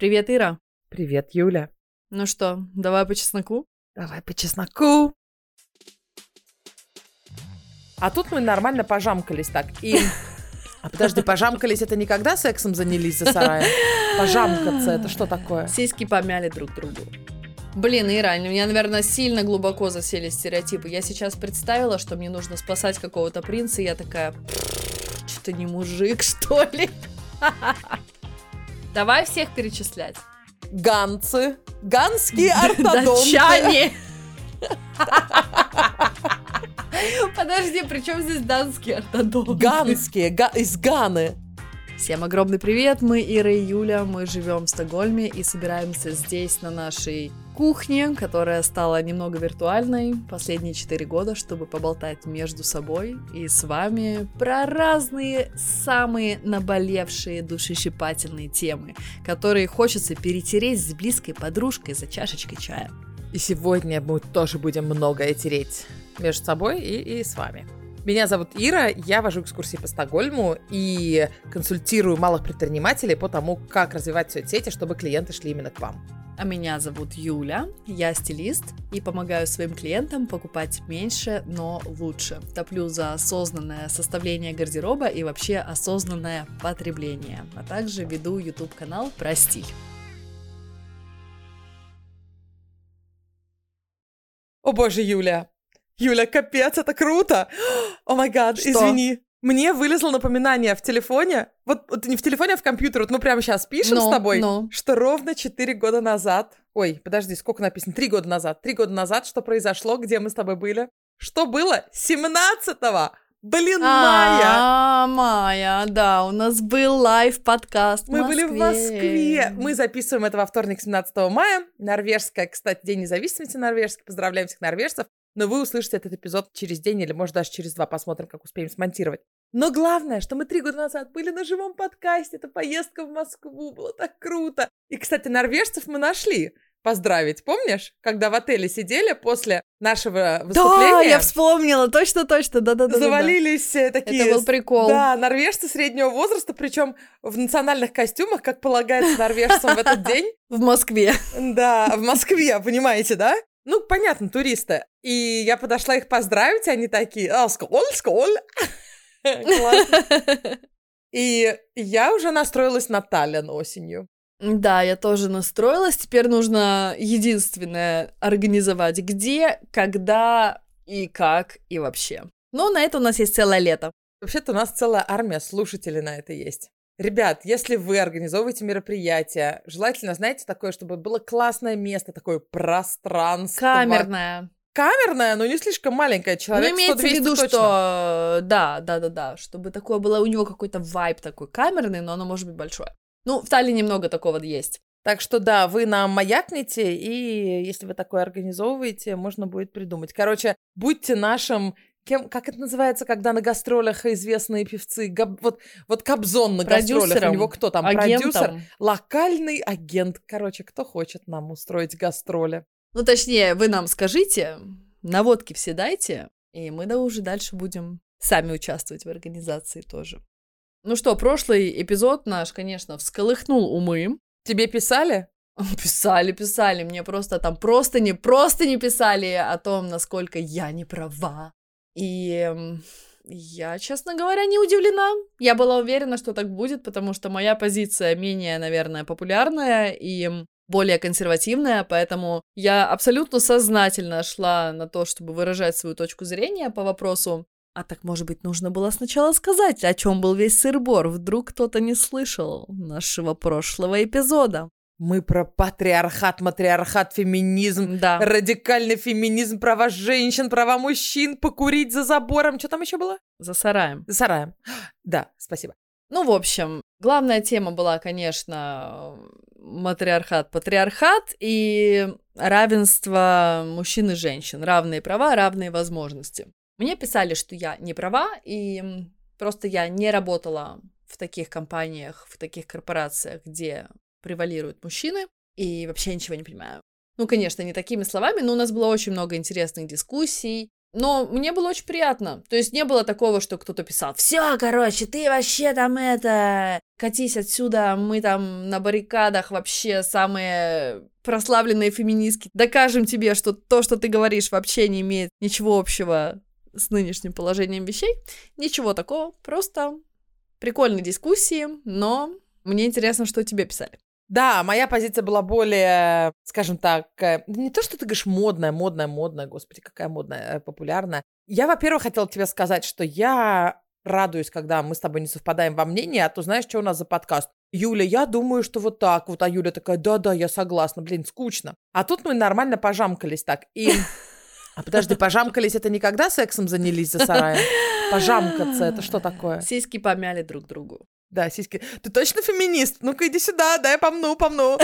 Привет, Ира. Привет, Юля. Ну что, давай по чесноку? Давай по чесноку. А тут мы нормально пожамкались так. И... А подожди, пожамкались это не когда сексом занялись за сараем? Пожамкаться это что такое? Сиськи помяли друг другу. Блин, Ира, у меня, наверное, сильно глубоко засели стереотипы. Я сейчас представила, что мне нужно спасать какого-то принца, и я такая, что-то не мужик, что ли? Давай всех перечислять. Ганцы, ганские ортодонты. Датчане. Подожди, при чем здесь данские ортодонты? Ганские, га- из Ганы. Всем огромный привет, мы Ира и Юля, мы живем в Стокгольме и собираемся здесь на нашей кухне, которая стала немного виртуальной последние 4 года, чтобы поболтать между собой и с вами про разные самые наболевшие душещипательные темы, которые хочется перетереть с близкой подружкой за чашечкой чая. И сегодня мы тоже будем многое тереть между собой и, и с вами. Меня зовут Ира, я вожу экскурсии по Стокгольму и консультирую малых предпринимателей по тому, как развивать соцсети, чтобы клиенты шли именно к вам. А меня зовут Юля, я стилист и помогаю своим клиентам покупать меньше, но лучше. Топлю за осознанное составление гардероба и вообще осознанное потребление, а также веду YouTube-канал про стиль. О боже, Юля! Юля, капец, это круто! О май гад, извини. Мне вылезло напоминание в телефоне, вот, вот не в телефоне, а в компьютере, вот мы прямо сейчас пишем Ну, с тобой, ну. что ровно 4 года назад, ой, подожди, сколько написано, 3 года назад, 3 года назад, что произошло, где мы с тобой были? Что было? 17-го! Блин, мая! А, Майя, да, у нас был лайв-подкаст Мы были в Москве. Москве. Мы записываем это во вторник, 17 мая. Норвежская, кстати, День независимости норвежский. Поздравляем всех норвежцев. Но вы услышите этот эпизод через день или, может, даже через два. Посмотрим, как успеем смонтировать. Но главное, что мы три года назад были на живом подкасте. Это поездка в Москву. Было так круто. И, кстати, норвежцев мы нашли поздравить. Помнишь, когда в отеле сидели после нашего выступления? Да, я вспомнила, точно-точно, да-да-да. Завалились э, такие... Это был прикол. Да, норвежцы среднего возраста, причем в национальных костюмах, как полагается норвежцам в этот день. В Москве. Да, в Москве, понимаете, да? Ну, понятно, туристы. И я подошла их поздравить, они такие, а, сколь, сколь. И я уже настроилась на Таллин осенью. Да, я тоже настроилась. Теперь нужно единственное организовать где, когда и как и вообще. Но на это у нас есть целое лето. Вообще-то у нас целая армия слушателей на это есть. Ребят, если вы организовываете мероприятие, желательно, знаете, такое, чтобы было классное место, такое пространство. Камерная. Камерное, но не слишком маленькое. Человек ну, имеется 100-200 в виду, точно. что да, да, да, да, чтобы такое было у него какой-то вайб такой камерный, но оно может быть большое. Ну, в Таллине много такого есть. Так что да, вы нам маякните, и если вы такое организовываете, можно будет придумать. Короче, будьте нашим Кем, как это называется, когда на гастролях известные певцы? Габ- вот, вот Кобзон на гастролях, у него кто там? Агентом. Продюсер? Локальный агент. Короче, кто хочет нам устроить гастроли? Ну, точнее, вы нам скажите, наводки все дайте, и мы да уже дальше будем сами участвовать в организации тоже. Ну что, прошлый эпизод наш, конечно, всколыхнул умы. Тебе писали? Писали, писали, мне просто там просто не, просто не писали о том, насколько я не права. И я, честно говоря, не удивлена. Я была уверена, что так будет, потому что моя позиция менее, наверное, популярная и более консервативная, поэтому я абсолютно сознательно шла на то, чтобы выражать свою точку зрения по вопросу. А так, может быть, нужно было сначала сказать, о чем был весь сыр-бор. Вдруг кто-то не слышал нашего прошлого эпизода. Мы про патриархат, матриархат, феминизм, Да. радикальный феминизм, права женщин, права мужчин, покурить за забором. Что там еще было? За сараем. За сараем. Да, спасибо. Ну, в общем, главная тема была, конечно, матриархат, патриархат и равенство мужчин и женщин. Равные права, равные возможности. Мне писали, что я не права, и просто я не работала в таких компаниях, в таких корпорациях, где превалируют мужчины, и вообще ничего не понимаю. Ну, конечно, не такими словами, но у нас было очень много интересных дискуссий, Но мне было очень приятно. То есть не было такого, что кто-то писал, все, короче, ты вообще там это, катись отсюда, мы там на баррикадах вообще самые прославленные феминистки. Докажем тебе, что то, что ты говоришь, вообще не имеет ничего общего с нынешним положением вещей. Ничего такого, просто прикольные дискуссии, но мне интересно, что тебе писали. Да, моя позиция была более, скажем так, э, не то, что ты говоришь модная, модная, модная, господи, какая модная, э, популярная. Я, во-первых, хотела тебе сказать, что я радуюсь, когда мы с тобой не совпадаем во мнении, а то знаешь, что у нас за подкаст? Юля, я думаю, что вот так вот, а Юля такая, да-да, я согласна, блин, скучно. А тут мы нормально пожамкались так, и... А подожди, пожамкались это никогда сексом занялись за сараем? Пожамкаться, это что такое? Сиськи помяли друг другу. Да, сиськи. Ты точно феминист? Ну-ка иди сюда, дай помну, помну.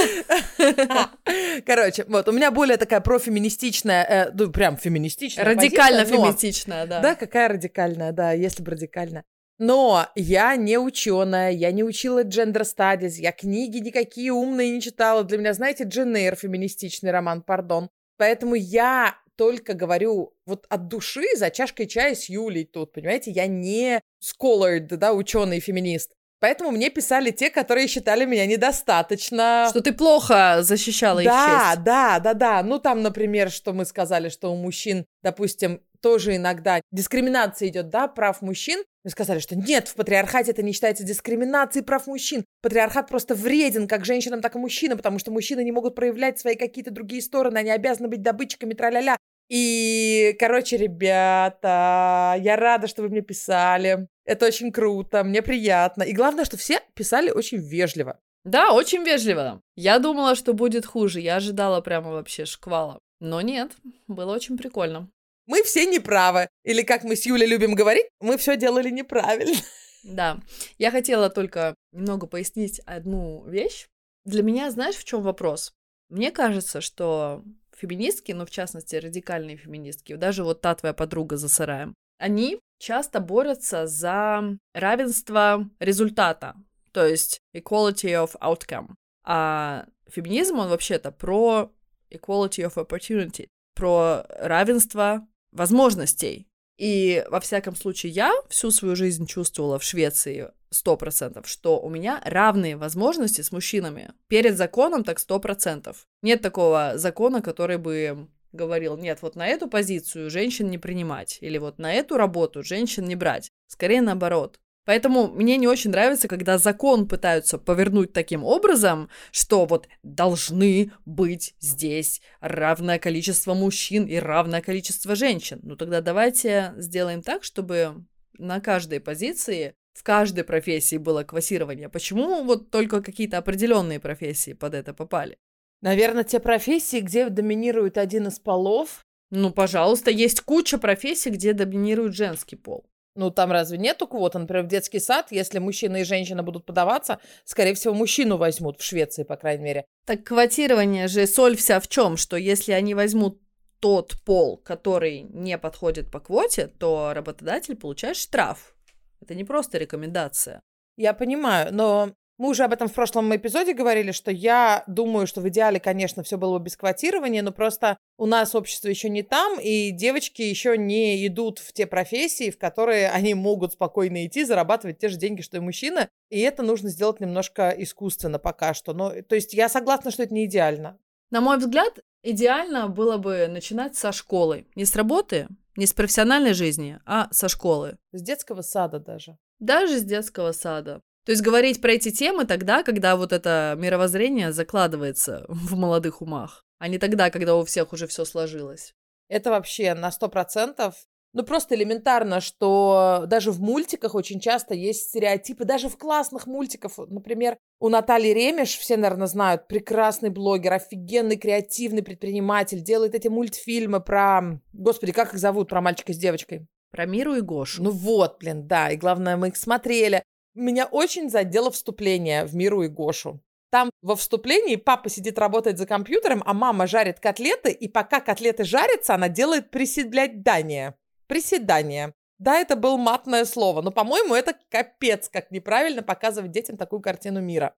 Короче, вот, у меня более такая профеминистичная, э, ну, прям феминистичная Радикально феминистичная, да. Да, какая радикальная, да, если бы радикально. Но я не ученая, я не учила gender studies, я книги никакие умные не читала. Для меня, знаете, Джен Эйр, феминистичный роман, пардон. Поэтому я только говорю вот от души за чашкой чая с Юлей тут, понимаете? Я не scholared, да, ученый феминист. Поэтому мне писали те, которые считали меня недостаточно. Что ты плохо защищала их Да, честь. да, да, да. Ну, там, например, что мы сказали, что у мужчин, допустим, тоже иногда дискриминация идет, да, прав мужчин. Мы сказали, что нет, в патриархате это не считается дискриминацией прав мужчин. Патриархат просто вреден как женщинам, так и мужчинам, потому что мужчины не могут проявлять свои какие-то другие стороны, они обязаны быть добытчиками, тра-ля-ля. И, короче, ребята, я рада, что вы мне писали. Это очень круто, мне приятно. И главное, что все писали очень вежливо. Да, очень вежливо. Я думала, что будет хуже. Я ожидала прямо вообще шквала. Но нет, было очень прикольно. Мы все неправы. Или, как мы с Юлей любим говорить, мы все делали неправильно. Да, я хотела только немного пояснить одну вещь. Для меня, знаешь, в чем вопрос? Мне кажется, что феминистки, ну, в частности, радикальные феминистки, даже вот та твоя подруга за сараем, они часто борются за равенство результата, то есть equality of outcome. А феминизм, он вообще-то про equality of opportunity, про равенство возможностей. И во всяком случае я всю свою жизнь чувствовала в Швеции сто процентов, что у меня равные возможности с мужчинами. Перед законом так сто процентов. Нет такого закона, который бы говорил, нет, вот на эту позицию женщин не принимать, или вот на эту работу женщин не брать. Скорее наоборот. Поэтому мне не очень нравится, когда закон пытаются повернуть таким образом, что вот должны быть здесь равное количество мужчин и равное количество женщин. Ну тогда давайте сделаем так, чтобы на каждой позиции, в каждой профессии было квасирование. Почему вот только какие-то определенные профессии под это попали? Наверное, те профессии, где доминирует один из полов. Ну, пожалуйста, есть куча профессий, где доминирует женский пол. Ну, там разве нету квоты? Например, в детский сад, если мужчина и женщина будут подаваться, скорее всего, мужчину возьмут в Швеции, по крайней мере. Так квотирование же, соль вся в чем, что если они возьмут тот пол, который не подходит по квоте, то работодатель получает штраф. Это не просто рекомендация. Я понимаю, но мы уже об этом в прошлом эпизоде говорили, что я думаю, что в идеале, конечно, все было бы без квотирования, но просто у нас общество еще не там, и девочки еще не идут в те профессии, в которые они могут спокойно идти, зарабатывать те же деньги, что и мужчина, и это нужно сделать немножко искусственно пока что. Но, то есть я согласна, что это не идеально. На мой взгляд, идеально было бы начинать со школы. Не с работы, не с профессиональной жизни, а со школы. С детского сада даже. Даже с детского сада. То есть говорить про эти темы тогда, когда вот это мировоззрение закладывается в молодых умах, а не тогда, когда у всех уже все сложилось. Это вообще на сто процентов. Ну, просто элементарно, что даже в мультиках очень часто есть стереотипы, даже в классных мультиках. Например, у Натальи Ремеш, все, наверное, знают, прекрасный блогер, офигенный креативный предприниматель, делает эти мультфильмы про... Господи, как их зовут, про мальчика с девочкой? Про Миру и Гошу. Ну вот, блин, да, и главное, мы их смотрели. Меня очень задело вступление в Миру и Гошу. Там во вступлении папа сидит, работает за компьютером, а мама жарит котлеты, и пока котлеты жарятся, она делает приседание. Приседание. Да, это было матное слово, но, по-моему, это капец, как неправильно показывать детям такую картину мира.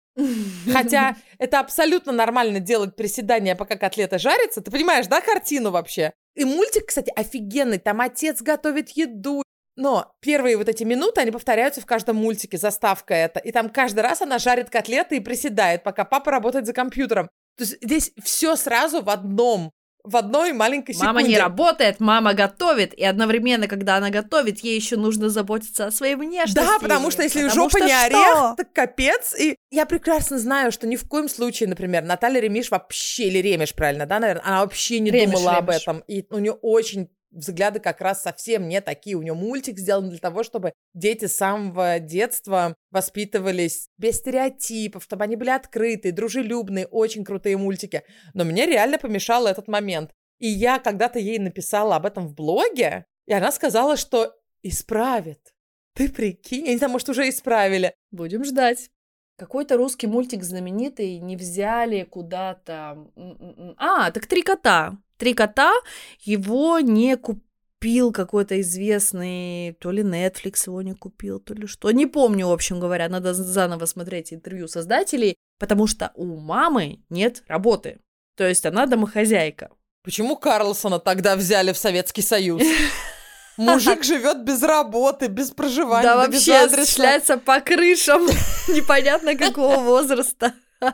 Хотя это абсолютно нормально делать приседания, пока котлета жарится. Ты понимаешь, да, картину вообще? И мультик, кстати, офигенный. Там отец готовит еду. Но первые вот эти минуты, они повторяются в каждом мультике, заставка это. И там каждый раз она жарит котлеты и приседает, пока папа работает за компьютером. То есть здесь все сразу в одном в одной маленькой секунде. Мама не работает, мама готовит, и одновременно, когда она готовит, ей еще нужно заботиться о своей внешности. Да, потому что если потому жопа что не что? орех, так капец. И я прекрасно знаю, что ни в коем случае, например, Наталья Ремиш вообще, или Ремеш, правильно, да, наверное, она вообще не Ремеш, думала Ремеш. об этом. И у нее очень взгляды как раз совсем не такие. У нее мультик сделан для того, чтобы дети с самого детства воспитывались без стереотипов, чтобы они были открытые, дружелюбные, очень крутые мультики. Но мне реально помешал этот момент. И я когда-то ей написала об этом в блоге, и она сказала, что исправит. Ты прикинь, я не знаю, может, уже исправили. Будем ждать. Какой-то русский мультик знаменитый не взяли куда-то. А, так три кота. Три кота его не купил какой-то известный, то ли Netflix его не купил, то ли что. Не помню, в общем говоря, надо заново смотреть интервью создателей, потому что у мамы нет работы. То есть она домохозяйка. Почему Карлсона тогда взяли в Советский Союз? Мужик живет без работы, без проживания, да, вообще шляется по крышам, непонятно какого возраста.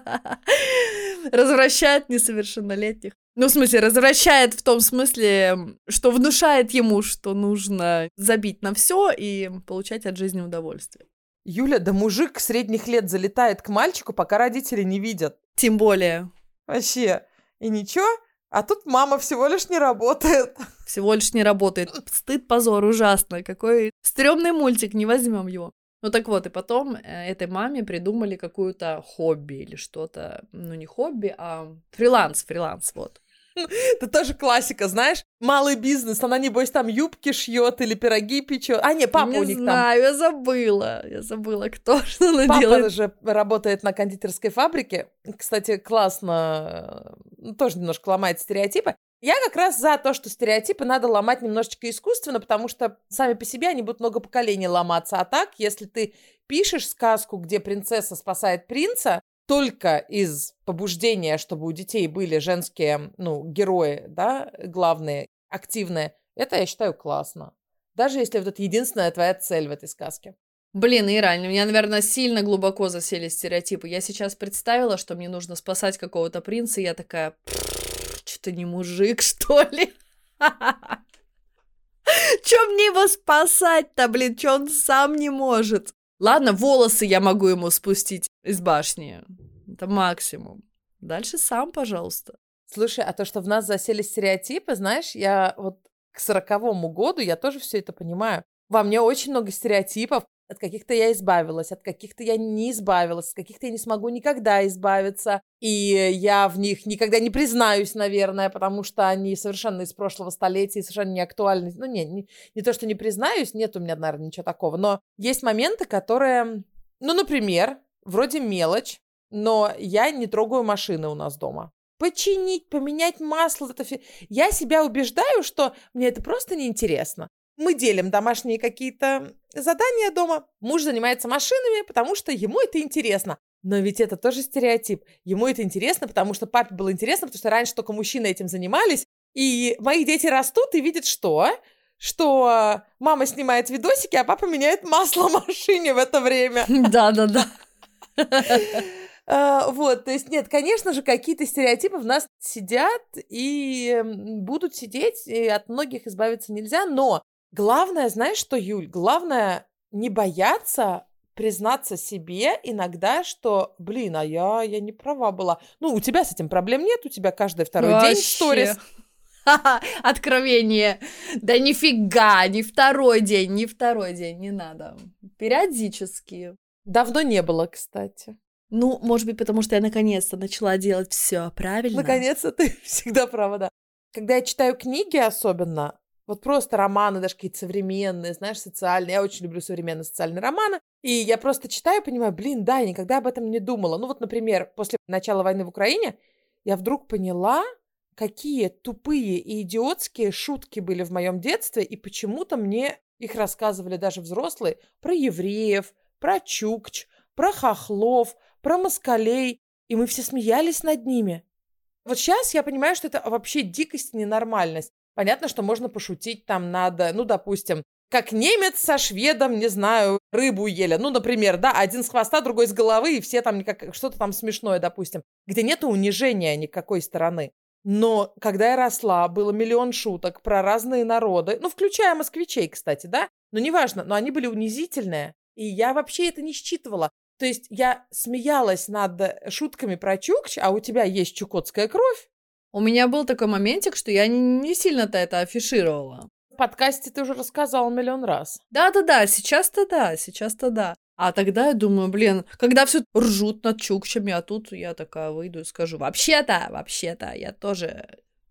Развращает несовершеннолетних. Ну, в смысле, развращает в том смысле, что внушает ему, что нужно забить на все и получать от жизни удовольствие. Юля, да мужик средних лет залетает к мальчику, пока родители не видят. Тем более. Вообще. И ничего, а тут мама всего лишь не работает. Всего лишь не работает. Стыд, позор, ужасно. Какой стрёмный мультик, не возьмем его. Ну так вот, и потом э, этой маме придумали какую-то хобби или что-то, ну не хобби, а фриланс, фриланс, вот. Это тоже классика, знаешь? Малый бизнес, она, небось, там юбки шьет или пироги печет. А, не, папа не у них знаю, там. знаю, я забыла. Я забыла, кто что она папа делает. Папа же работает на кондитерской фабрике. Кстати, классно, э, тоже немножко ломает стереотипы. Я как раз за то, что стереотипы надо ломать немножечко искусственно, потому что сами по себе они будут много поколений ломаться. А так, если ты пишешь сказку, где принцесса спасает принца, только из побуждения, чтобы у детей были женские, ну, герои, да, главные, активные, это я считаю классно. Даже если вот это единственная твоя цель в этой сказке. Блин, Ира, у меня, наверное, сильно глубоко засели стереотипы. Я сейчас представила, что мне нужно спасать какого-то принца, и я такая, что-то не мужик, что ли? Чем мне его спасать-то, блин, что он сам не может? Ладно, волосы я могу ему спустить из башни. Это максимум. Дальше сам, пожалуйста. Слушай, а то, что в нас засели стереотипы, знаешь, я вот к сороковому году я тоже все это понимаю. Во мне очень много стереотипов. От каких-то я избавилась, от каких-то я не избавилась, от каких-то я не смогу никогда избавиться. И я в них никогда не признаюсь, наверное, потому что они совершенно из прошлого столетия совершенно не актуальны. Ну, не, не, не то, что не признаюсь, нет у меня, наверное, ничего такого. Но есть моменты, которые, ну, например, вроде мелочь, но я не трогаю машины у нас дома починить, поменять масло. Это все. Я себя убеждаю, что мне это просто неинтересно. Мы делим домашние какие-то задания дома. Муж занимается машинами, потому что ему это интересно. Но ведь это тоже стереотип. Ему это интересно, потому что папе было интересно, потому что раньше только мужчины этим занимались. И мои дети растут и видят что? Что мама снимает видосики, а папа меняет масло в машине в это время. Да-да-да. А, вот, то есть нет, конечно же, какие-то стереотипы в нас сидят и будут сидеть, и от многих избавиться нельзя, но Главное, знаешь что, Юль, главное не бояться признаться себе иногда, что, блин, а я, я не права была. Ну, у тебя с этим проблем нет, у тебя каждый второй Вообще. день сторис. Откровение. Да нифига, не второй день, не второй день, не надо. Периодически. Давно не было, кстати. Ну, может быть, потому что я наконец-то начала делать все правильно. Наконец-то ты всегда права, да. Когда я читаю книги особенно, вот просто романы, даже какие-то современные, знаешь, социальные. Я очень люблю современные социальные романы. И я просто читаю и понимаю, блин, да, я никогда об этом не думала. Ну вот, например, после начала войны в Украине я вдруг поняла, какие тупые и идиотские шутки были в моем детстве, и почему-то мне их рассказывали даже взрослые про евреев, про чукч, про хохлов, про москалей, и мы все смеялись над ними. Вот сейчас я понимаю, что это вообще дикость и ненормальность. Понятно, что можно пошутить там надо, ну, допустим, как немец со шведом, не знаю, рыбу ели. Ну, например, да, один с хвоста, другой с головы, и все там как, что-то там смешное, допустим, где нет унижения никакой стороны. Но когда я росла, было миллион шуток про разные народы, ну, включая москвичей, кстати, да, но неважно, но они были унизительные, и я вообще это не считывала. То есть я смеялась над шутками про Чукч, а у тебя есть чукотская кровь. У меня был такой моментик, что я не, сильно-то это афишировала. В подкасте ты уже рассказал миллион раз. Да-да-да, сейчас-то да, сейчас-то да. А тогда я думаю, блин, когда все ржут над чукчами, а тут я такая выйду и скажу, вообще-то, вообще-то, я тоже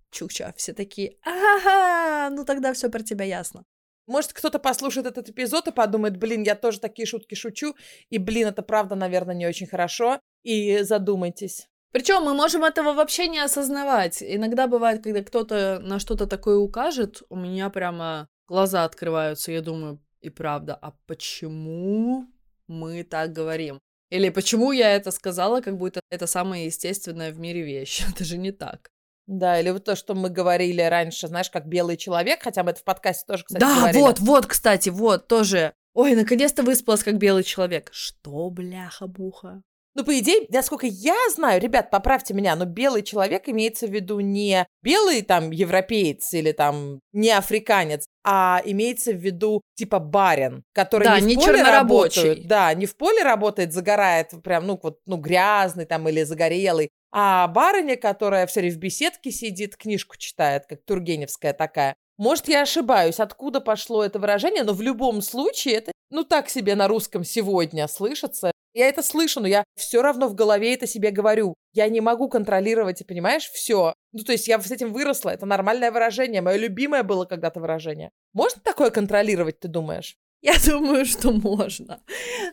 чукча. Все такие, ага, ну тогда все про тебя ясно. Может, кто-то послушает этот эпизод и подумает, блин, я тоже такие шутки шучу, и, блин, это правда, наверное, не очень хорошо, и задумайтесь. Причем мы можем этого вообще не осознавать. Иногда бывает, когда кто-то на что-то такое укажет, у меня прямо глаза открываются. Я думаю, и правда, а почему мы так говорим? Или почему я это сказала, как будто это самая естественная в мире вещь? Это же не так. Да, или вот то, что мы говорили раньше, знаешь, как белый человек, хотя мы это в подкасте тоже, кстати, да, говорили. вот, вот, кстати, вот, тоже. Ой, наконец-то выспалась как белый человек. Что, бляха-буха? Ну, по идее, насколько я знаю, ребят, поправьте меня, но белый человек имеется в виду не белый там европеец или там не африканец, а имеется в виду типа барин, который да, не в не поле работает. Да, не в поле работает, загорает прям, ну, вот, ну, грязный там или загорелый, а барыня, которая все время в беседке сидит, книжку читает, как Тургеневская такая. Может, я ошибаюсь, откуда пошло это выражение, но в любом случае это, ну, так себе на русском сегодня слышится. Я это слышу, но я все равно в голове это себе говорю. Я не могу контролировать, понимаешь, все. Ну, то есть я с этим выросла, это нормальное выражение. Мое любимое было когда-то выражение. Можно такое контролировать, ты думаешь? Я думаю, что можно.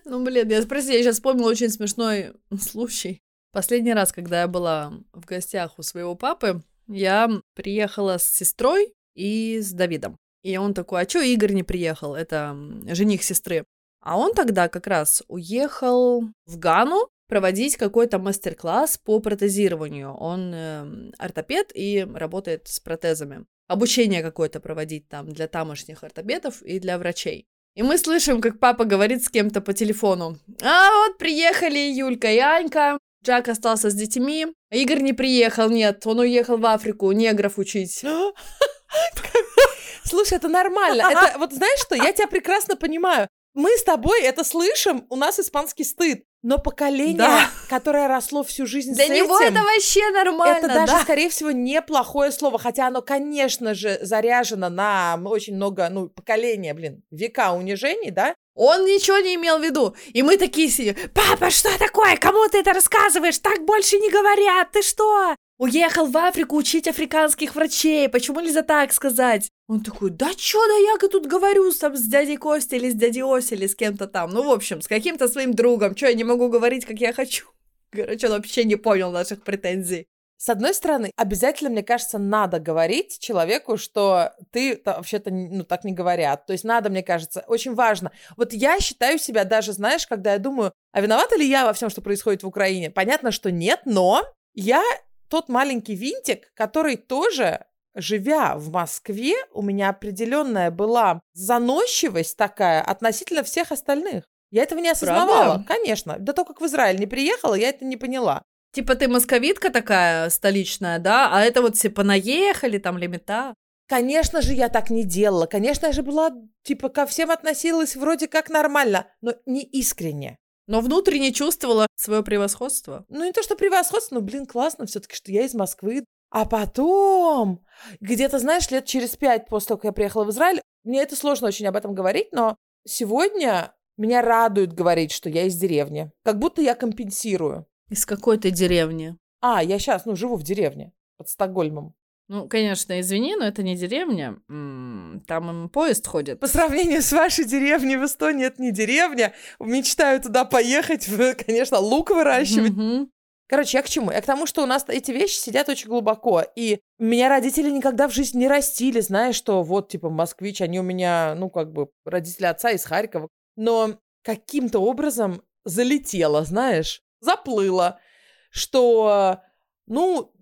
Ну, блин, я, прости, я сейчас вспомнила очень смешной случай. Последний раз, когда я была в гостях у своего папы, я приехала с сестрой и с Давидом. И он такой, а чё Игорь не приехал? Это жених сестры. А он тогда как раз уехал в Гану проводить какой-то мастер-класс по протезированию. Он э, ортопед и работает с протезами. Обучение какое-то проводить там для тамошних ортопедов и для врачей. И мы слышим, как папа говорит с кем-то по телефону. А вот приехали Юлька и Анька. Джак остался с детьми. Игорь не приехал, нет. Он уехал в Африку негров учить. Слушай, это нормально. Это вот знаешь что? Я тебя прекрасно понимаю. Мы с тобой это слышим, у нас испанский стыд. Но поколение, да. которое росло всю жизнь Для с него этим, это вообще нормально. Это даже, да? скорее всего, неплохое слово. Хотя оно, конечно же, заряжено на очень много, ну, поколения, блин, века унижений, да? Он ничего не имел в виду. И мы такие сидим. Папа, что такое? Кому ты это рассказываешь? Так больше не говорят. Ты что? Уехал в Африку учить африканских врачей. Почему нельзя так сказать? Он такой, да чё, да я тут говорю там, с дядей Костей или с дядей Оси или с кем-то там. Ну, в общем, с каким-то своим другом. Чё, я не могу говорить, как я хочу? Короче, он вообще не понял наших претензий. С одной стороны, обязательно, мне кажется, надо говорить человеку, что ты вообще-то ну, так не говорят. То есть надо, мне кажется, очень важно. Вот я считаю себя даже, знаешь, когда я думаю, а виновата ли я во всем, что происходит в Украине? Понятно, что нет, но я тот маленький винтик, который тоже живя в Москве, у меня определенная была заносчивость такая относительно всех остальных. Я этого не осознавала, Правда? конечно. До того, как в Израиль не приехала, я это не поняла. Типа ты московитка такая столичная, да? А это вот все понаехали, там лимита. Конечно же, я так не делала. Конечно, я же была, типа, ко всем относилась вроде как нормально, но не искренне. Но внутренне чувствовала свое превосходство. Ну, не то, что превосходство, но, блин, классно все-таки, что я из Москвы. А потом, где-то, знаешь, лет через пять после того, как я приехала в Израиль, мне это сложно очень об этом говорить, но сегодня меня радует говорить, что я из деревни. Как будто я компенсирую. Из какой то деревни? А, я сейчас, ну, живу в деревне под Стокгольмом. Ну, конечно, извини, но это не деревня. Там поезд ходит. По сравнению с вашей деревней в Эстонии, это не деревня. Мечтаю туда поехать, конечно, лук выращивать. Угу. Короче, я к чему? Я к тому, что у нас эти вещи сидят очень глубоко. И меня родители никогда в жизни не растили, зная, что вот, типа, москвич, они у меня, ну, как бы, родители отца из Харькова. Но каким-то образом залетело, знаешь, заплыло, что, ну,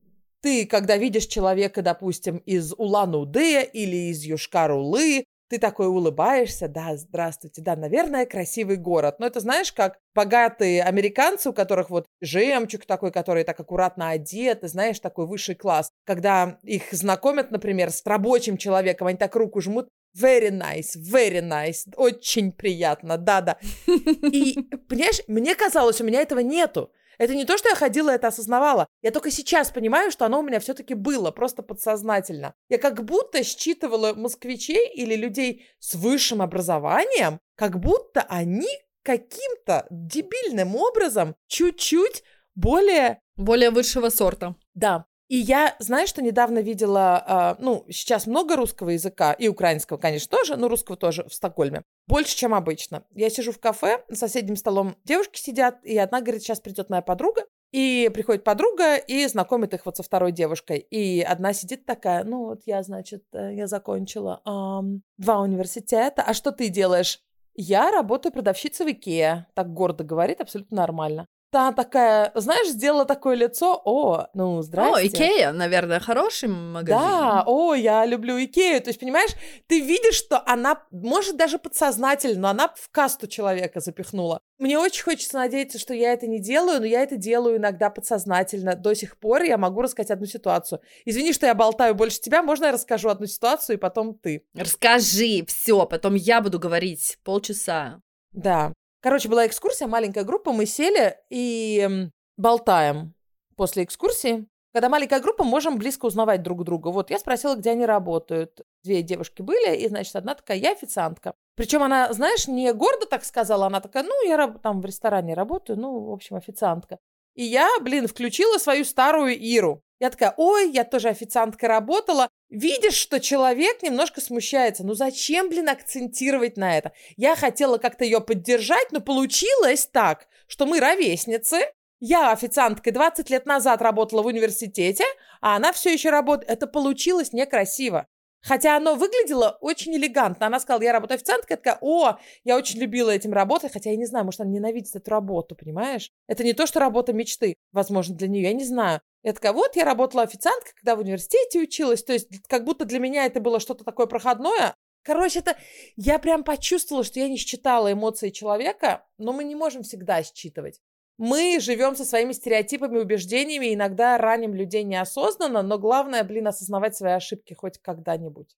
ты, когда видишь человека, допустим, из Улан-Удэ или из Юшкар-Улы, ты такой улыбаешься, да, здравствуйте, да, наверное, красивый город. Но это знаешь, как богатые американцы, у которых вот жемчуг такой, который так аккуратно одет, знаешь, такой высший класс. Когда их знакомят, например, с рабочим человеком, они так руку жмут, Very nice, very nice. Очень приятно, да-да. И, понимаешь, мне казалось, у меня этого нету. Это не то, что я ходила это осознавала. Я только сейчас понимаю, что оно у меня все-таки было, просто подсознательно. Я как будто считывала москвичей или людей с высшим образованием, как будто они каким-то дебильным образом чуть-чуть более... Более высшего сорта. Да, и я, знаешь, что недавно видела, э, ну, сейчас много русского языка, и украинского, конечно, тоже, но русского тоже в Стокгольме. Больше, чем обычно. Я сижу в кафе, за соседним столом девушки сидят, и одна говорит, сейчас придет моя подруга, и приходит подруга и знакомит их вот со второй девушкой. И одна сидит такая, ну вот я, значит, э, я закончила эм, два университета. А что ты делаешь? Я работаю продавщицей в Икеа. Так гордо говорит, абсолютно нормально. Та такая, знаешь, сделала такое лицо, о, ну, здрасте. О, Икея, наверное, хороший магазин. Да, о, я люблю Икею. То есть, понимаешь, ты видишь, что она, может, даже подсознательно, но она в касту человека запихнула. Мне очень хочется надеяться, что я это не делаю, но я это делаю иногда подсознательно. До сих пор я могу рассказать одну ситуацию. Извини, что я болтаю больше тебя, можно я расскажу одну ситуацию, и потом ты? Расскажи, все, потом я буду говорить полчаса. Да. Короче, была экскурсия, маленькая группа, мы сели и болтаем после экскурсии. Когда маленькая группа, можем близко узнавать друг друга. Вот я спросила, где они работают. Две девушки были, и, значит, одна такая, я официантка. Причем она, знаешь, не гордо так сказала, она такая, ну, я там в ресторане работаю, ну, в общем, официантка. И я, блин, включила свою старую Иру. Я такая, ой, я тоже официанткой работала. Видишь, что человек немножко смущается. Ну зачем, блин, акцентировать на это? Я хотела как-то ее поддержать, но получилось так, что мы ровесницы. Я официанткой 20 лет назад работала в университете, а она все еще работает. Это получилось некрасиво. Хотя оно выглядело очень элегантно. Она сказала, я работаю официанткой. Я такая, о, я очень любила этим работать. Хотя я не знаю, может, она ненавидит эту работу, понимаешь? Это не то, что работа мечты, возможно, для нее. Я не знаю. Я такая, вот, я работала официанткой, когда в университете училась. То есть, как будто для меня это было что-то такое проходное. Короче, это я прям почувствовала, что я не считала эмоции человека, но мы не можем всегда считывать. Мы живем со своими стереотипами, убеждениями, иногда раним людей неосознанно, но главное, блин, осознавать свои ошибки хоть когда-нибудь.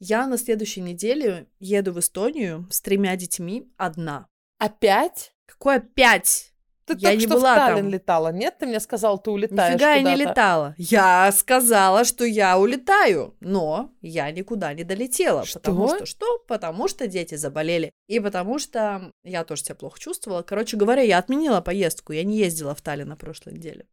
Я на следующей неделе еду в Эстонию с тремя детьми одна. Опять? Какое опять? Ты я только не что была в Таллин там. летала, нет? Ты мне сказал, ты улетаешь Нифига я не летала. Я сказала, что я улетаю, но я никуда не долетела. Что? Потому что что? Потому что дети заболели. И потому что я тоже себя плохо чувствовала. Короче говоря, я отменила поездку. Я не ездила в Таллин на прошлой неделе.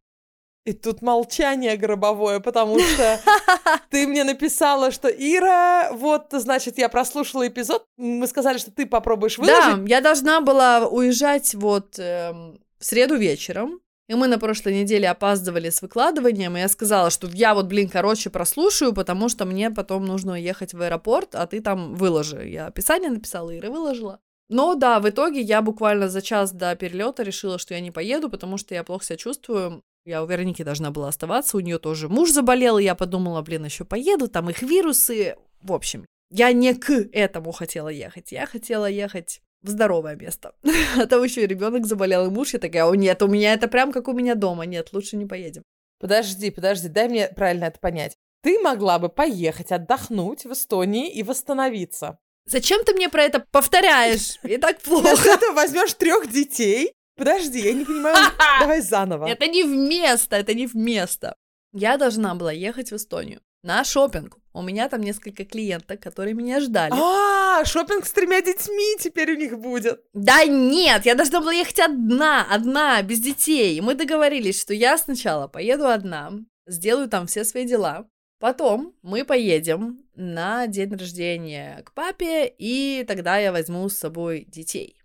И тут молчание гробовое, потому что ты мне написала, что Ира, вот, значит, я прослушала эпизод, мы сказали, что ты попробуешь выложить. Да, я должна была уезжать вот эм, в среду вечером, и мы на прошлой неделе опаздывали с выкладыванием, и я сказала, что я вот, блин, короче, прослушаю, потому что мне потом нужно ехать в аэропорт, а ты там выложи. Я описание написала, Ира выложила. Но да, в итоге я буквально за час до перелета решила, что я не поеду, потому что я плохо себя чувствую. Я у Вероники должна была оставаться, у нее тоже муж заболел, и я подумала, блин, еще поеду, там их вирусы. В общем, я не к этому хотела ехать, я хотела ехать в здоровое место. А там еще и ребенок заболел, и муж, я такая, о нет, у меня это прям как у меня дома, нет, лучше не поедем. Подожди, подожди, дай мне правильно это понять. Ты могла бы поехать отдохнуть в Эстонии и восстановиться. Зачем ты мне про это повторяешь? И так плохо. Ты возьмешь трех детей. Подожди, я не понимаю. Давай заново. Это не вместо, это не вместо. Я должна была ехать в Эстонию на шопинг. У меня там несколько клиенток, которые меня ждали. А, шопинг с тремя детьми теперь у них будет. Да нет, я должна была ехать одна, одна, без детей. И мы договорились, что я сначала поеду одна, сделаю там все свои дела. Потом мы поедем на день рождения к папе, и тогда я возьму с собой детей.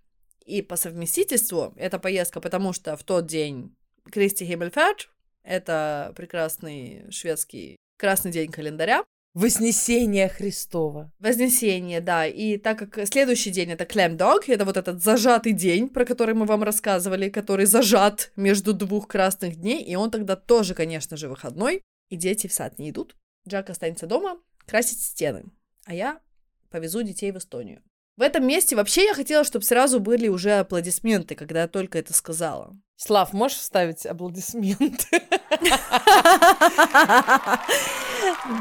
И по совместительству эта поездка, потому что в тот день Кристи Химмельферд, это прекрасный шведский красный день календаря, Вознесение Христова. Вознесение, да. И так как следующий день это Clam Dog, это вот этот зажатый день, про который мы вам рассказывали, который зажат между двух красных дней, и он тогда тоже, конечно же, выходной, и дети в сад не идут. Джак останется дома красить стены, а я повезу детей в Эстонию. В этом месте вообще я хотела, чтобы сразу были уже аплодисменты, когда я только это сказала. Слав, можешь вставить аплодисменты?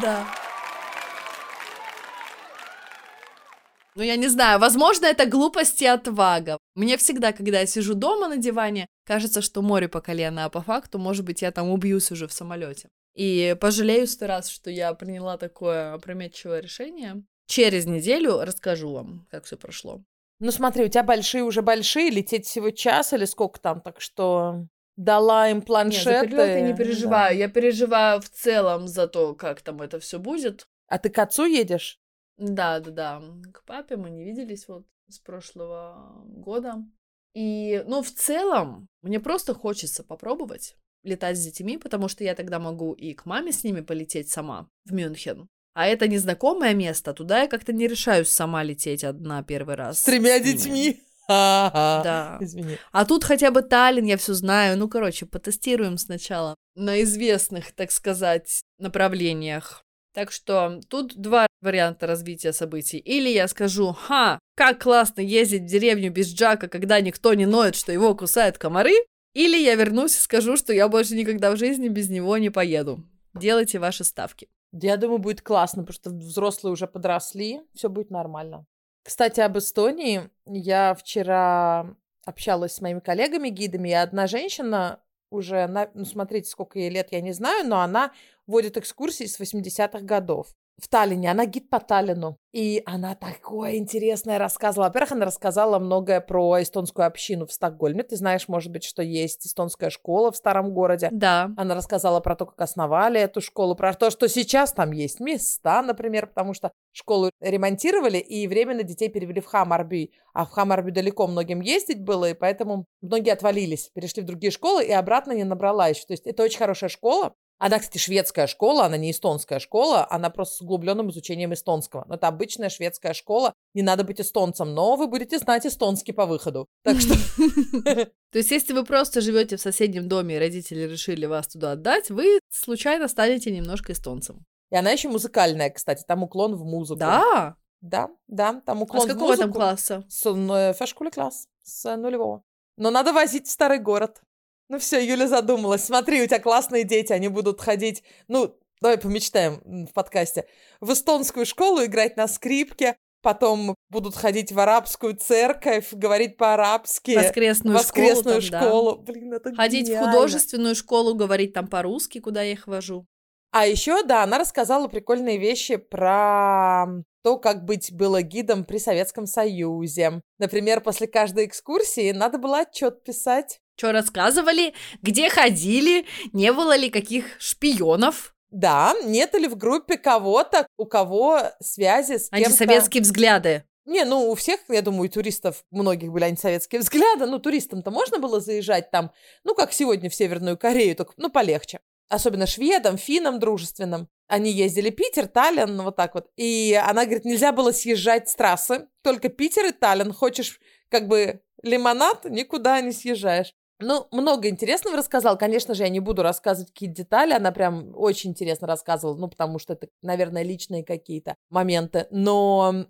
Да. Ну, я не знаю, возможно, это глупость и отвага. Мне всегда, когда я сижу дома на диване, кажется, что море по колено, а по факту, может быть, я там убьюсь уже в самолете. И пожалею сто раз, что я приняла такое опрометчивое решение. Через неделю расскажу вам, как все прошло. Ну смотри, у тебя большие уже большие, лететь всего час или сколько там, так что дала им планшеты. Нет, за перелет я не переживаю. Да. Я переживаю в целом за то, как там это все будет. А ты к отцу едешь? Да, да, да. К папе мы не виделись вот с прошлого года. И, ну, в целом, мне просто хочется попробовать летать с детьми, потому что я тогда могу и к маме с ними полететь сама в Мюнхен. А это незнакомое место, туда я как-то не решаюсь сама лететь одна первый раз. С тремя детьми. Да. Извини. А тут хотя бы Таллин, я все знаю. Ну, короче, потестируем сначала на известных, так сказать, направлениях. Так что тут два варианта развития событий. Или я скажу, ха, как классно ездить в деревню без Джака, когда никто не ноет, что его кусают комары. Или я вернусь и скажу, что я больше никогда в жизни без него не поеду. Делайте ваши ставки. Я думаю, будет классно, потому что взрослые уже подросли, все будет нормально. Кстати, об Эстонии. Я вчера общалась с моими коллегами-гидами, и одна женщина уже, ну, смотрите, сколько ей лет, я не знаю, но она водит экскурсии с 80-х годов в Таллине, она гид по Таллину. И она такое интересное рассказывала. Во-первых, она рассказала многое про эстонскую общину в Стокгольме. Ты знаешь, может быть, что есть эстонская школа в старом городе. Да. Она рассказала про то, как основали эту школу, про то, что сейчас там есть места, например, потому что школу ремонтировали и временно детей перевели в Хамарби. А в Хамарби далеко многим ездить было, и поэтому многие отвалились, перешли в другие школы и обратно не набрала еще. То есть это очень хорошая школа, она, кстати, шведская школа, она не эстонская школа, она просто с углубленным изучением эстонского. Но это обычная шведская школа, не надо быть эстонцем, но вы будете знать эстонский по выходу. Так что... То есть, если вы просто живете в соседнем доме, и родители решили вас туда отдать, вы случайно станете немножко эстонцем. И она еще музыкальная, кстати, там уклон в музыку. Да? Да, да, там уклон а с какого там класса? С э, фэшкуле класс, с нулевого. Но надо возить в старый город. Ну все, Юля задумалась. Смотри, у тебя классные дети, они будут ходить, ну, давай помечтаем в подкасте, в эстонскую школу играть на скрипке, потом будут ходить в арабскую церковь, говорить по-арабски. Воскресную, воскресную школу. Там, школу. Да. Блин, это Ходить гениально. в художественную школу, говорить там по-русски, куда я их вожу. А еще, да, она рассказала прикольные вещи про то, как быть было гидом при Советском Союзе. Например, после каждой экскурсии надо было отчет писать. Что рассказывали? Где ходили? Не было ли каких шпионов? Да, нет ли в группе кого-то, у кого связи с кем-то... Антисоветские взгляды. Не, ну у всех, я думаю, туристов многих были антисоветские взгляды. Ну, туристам-то можно было заезжать там, ну, как сегодня в Северную Корею, только, ну, полегче. Особенно шведам, финнам дружественным. Они ездили Питер, Таллин, вот так вот. И она говорит, нельзя было съезжать с трассы, только Питер и Таллин. Хочешь как бы лимонад, никуда не съезжаешь. Ну, много интересного рассказал. Конечно же, я не буду рассказывать какие-то детали. Она прям очень интересно рассказывала, ну, потому что это, наверное, личные какие-то моменты. Но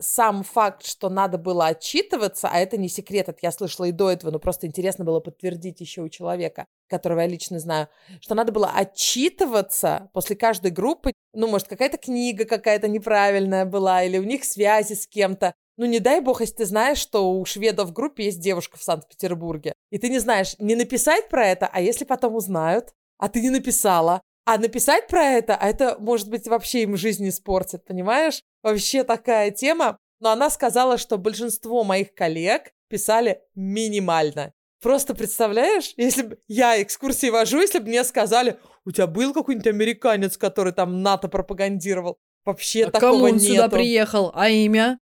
сам факт, что надо было отчитываться, а это не секрет, это я слышала и до этого, но просто интересно было подтвердить еще у человека, которого я лично знаю, что надо было отчитываться после каждой группы. Ну, может, какая-то книга какая-то неправильная была, или у них связи с кем-то. Ну, не дай бог, если ты знаешь, что у шведов в группе есть девушка в Санкт-Петербурге, и ты не знаешь, не написать про это, а если потом узнают, а ты не написала, а написать про это, а это, может быть, вообще им жизнь испортит, понимаешь? Вообще такая тема. Но она сказала, что большинство моих коллег писали минимально. Просто представляешь, если бы я экскурсии вожу, если бы мне сказали, у тебя был какой-нибудь американец, который там НАТО пропагандировал? Вообще а такого кому он нету. сюда приехал? А имя?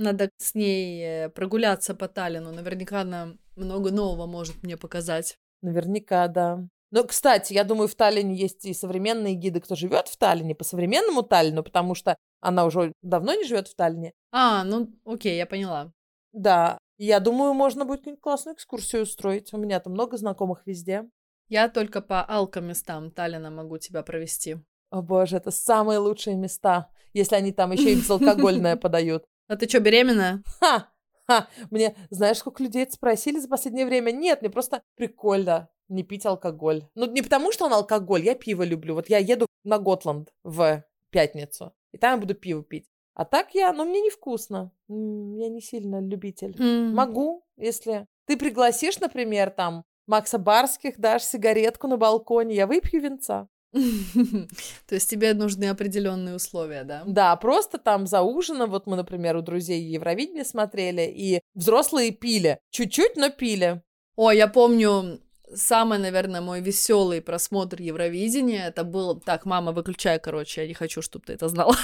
Надо с ней э, прогуляться по Таллину. Наверняка она много нового может мне показать. Наверняка, да. Ну, кстати, я думаю, в Таллине есть и современные гиды, кто живет в Таллине, по современному Таллину, потому что она уже давно не живет в Таллине. А, ну, окей, я поняла. Да, я думаю, можно будет какую-нибудь классную экскурсию устроить. У меня там много знакомых везде. Я только по алкоместам Таллина могу тебя провести. О боже, это самые лучшие места, если они там еще и безалкогольное подают. А ты что, беременная? Ха! Ха! Мне, знаешь, сколько людей это спросили за последнее время? Нет, мне просто прикольно не пить алкоголь. Ну, не потому, что он алкоголь, я пиво люблю. Вот я еду на Готланд в пятницу, и там я буду пиво пить. А так я, ну, мне невкусно. Я не сильно любитель. М. Могу, если ты пригласишь, например, там Макса Барских, дашь сигаретку на балконе, я выпью винца. То есть тебе нужны определенные условия, да? Да, просто там за ужином, вот мы, например, у друзей Евровидение смотрели, и взрослые пили. Чуть-чуть, но пили. О, я помню, самый, наверное, мой веселый просмотр Евровидения, это был... Так, мама, выключай, короче, я не хочу, чтобы ты это знала.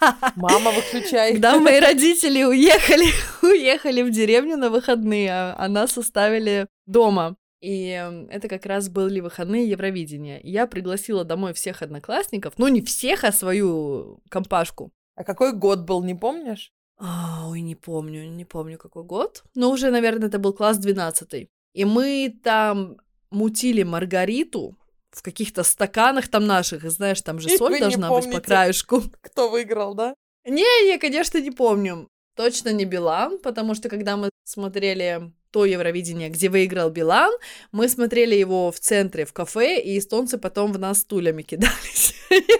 Мама, выключай. Когда мои родители уехали, уехали в деревню на выходные, а а нас оставили дома. И эм, это как раз были выходные Евровидения. Я пригласила домой всех одноклассников, ну не всех, а свою компашку. А какой год был, не помнишь? А, ой, не помню, не помню какой год. Но уже, наверное, это был класс 12. И мы там мутили Маргариту в каких-то стаканах там наших, и знаешь, там же И соль должна быть по помните. краешку. Кто выиграл, да? Не, я, конечно, не помню. Точно не Билан, потому что когда мы смотрели то Евровидение, где выиграл Билан, мы смотрели его в центре, в кафе, и эстонцы потом в нас стульями кидались.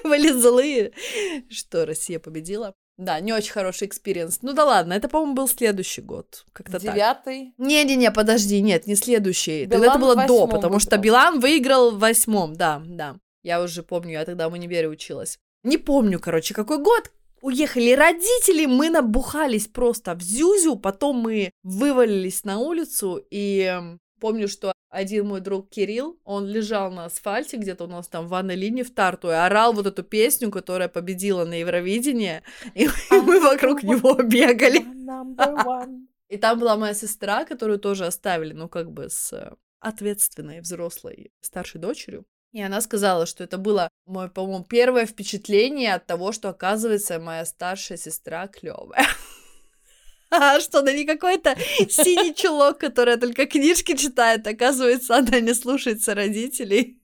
Были злые, что Россия победила. Да, не очень хороший experience. Ну да ладно, это, по-моему, был следующий год. Как-то так. Девятый. Не-не-не, подожди, нет, не следующий. Тогда Билан это было до, потому что выиграл. Билан выиграл в восьмом, да, да. Я уже помню, я тогда в универе училась. Не помню, короче, какой год. Уехали родители, мы набухались просто в зюзю, потом мы вывалились на улицу, и эм, помню, что один мой друг Кирилл, он лежал на асфальте где-то у нас там в ванной линии в Тарту и орал вот эту песню, которая победила на Евровидении, и мы вокруг него бегали. И там была моя сестра, которую тоже оставили, ну, как бы с э, ответственной взрослой старшей дочерью. И она сказала, что это было мое, по-моему, первое впечатление от того, что, оказывается, моя старшая сестра клевая. Что она не какой-то синий чулок, которая только книжки читает. Оказывается, она не слушается родителей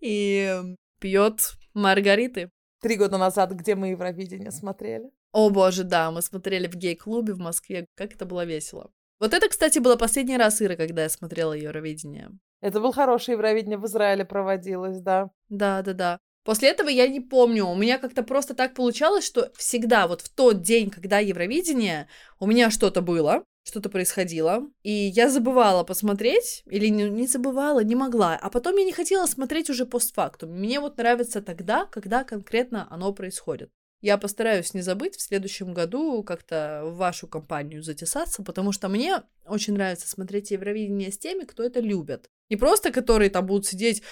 и пьет маргариты. Три года назад, где мы Евровидение смотрели. О боже, да, мы смотрели в гей-клубе в Москве. Как это было весело. Вот это, кстати, было последний раз, Ира, когда я смотрела Евровидение. Это был хороший Евровидение в Израиле проводилось, да. Да, да, да. После этого я не помню. У меня как-то просто так получалось, что всегда вот в тот день, когда Евровидение, у меня что-то было, что-то происходило, и я забывала посмотреть, или не, не забывала, не могла, а потом я не хотела смотреть уже постфактум. Мне вот нравится тогда, когда конкретно оно происходит. Я постараюсь не забыть в следующем году как-то в вашу компанию затесаться, потому что мне очень нравится смотреть Евровидение с теми, кто это любит. Не просто которые там будут сидеть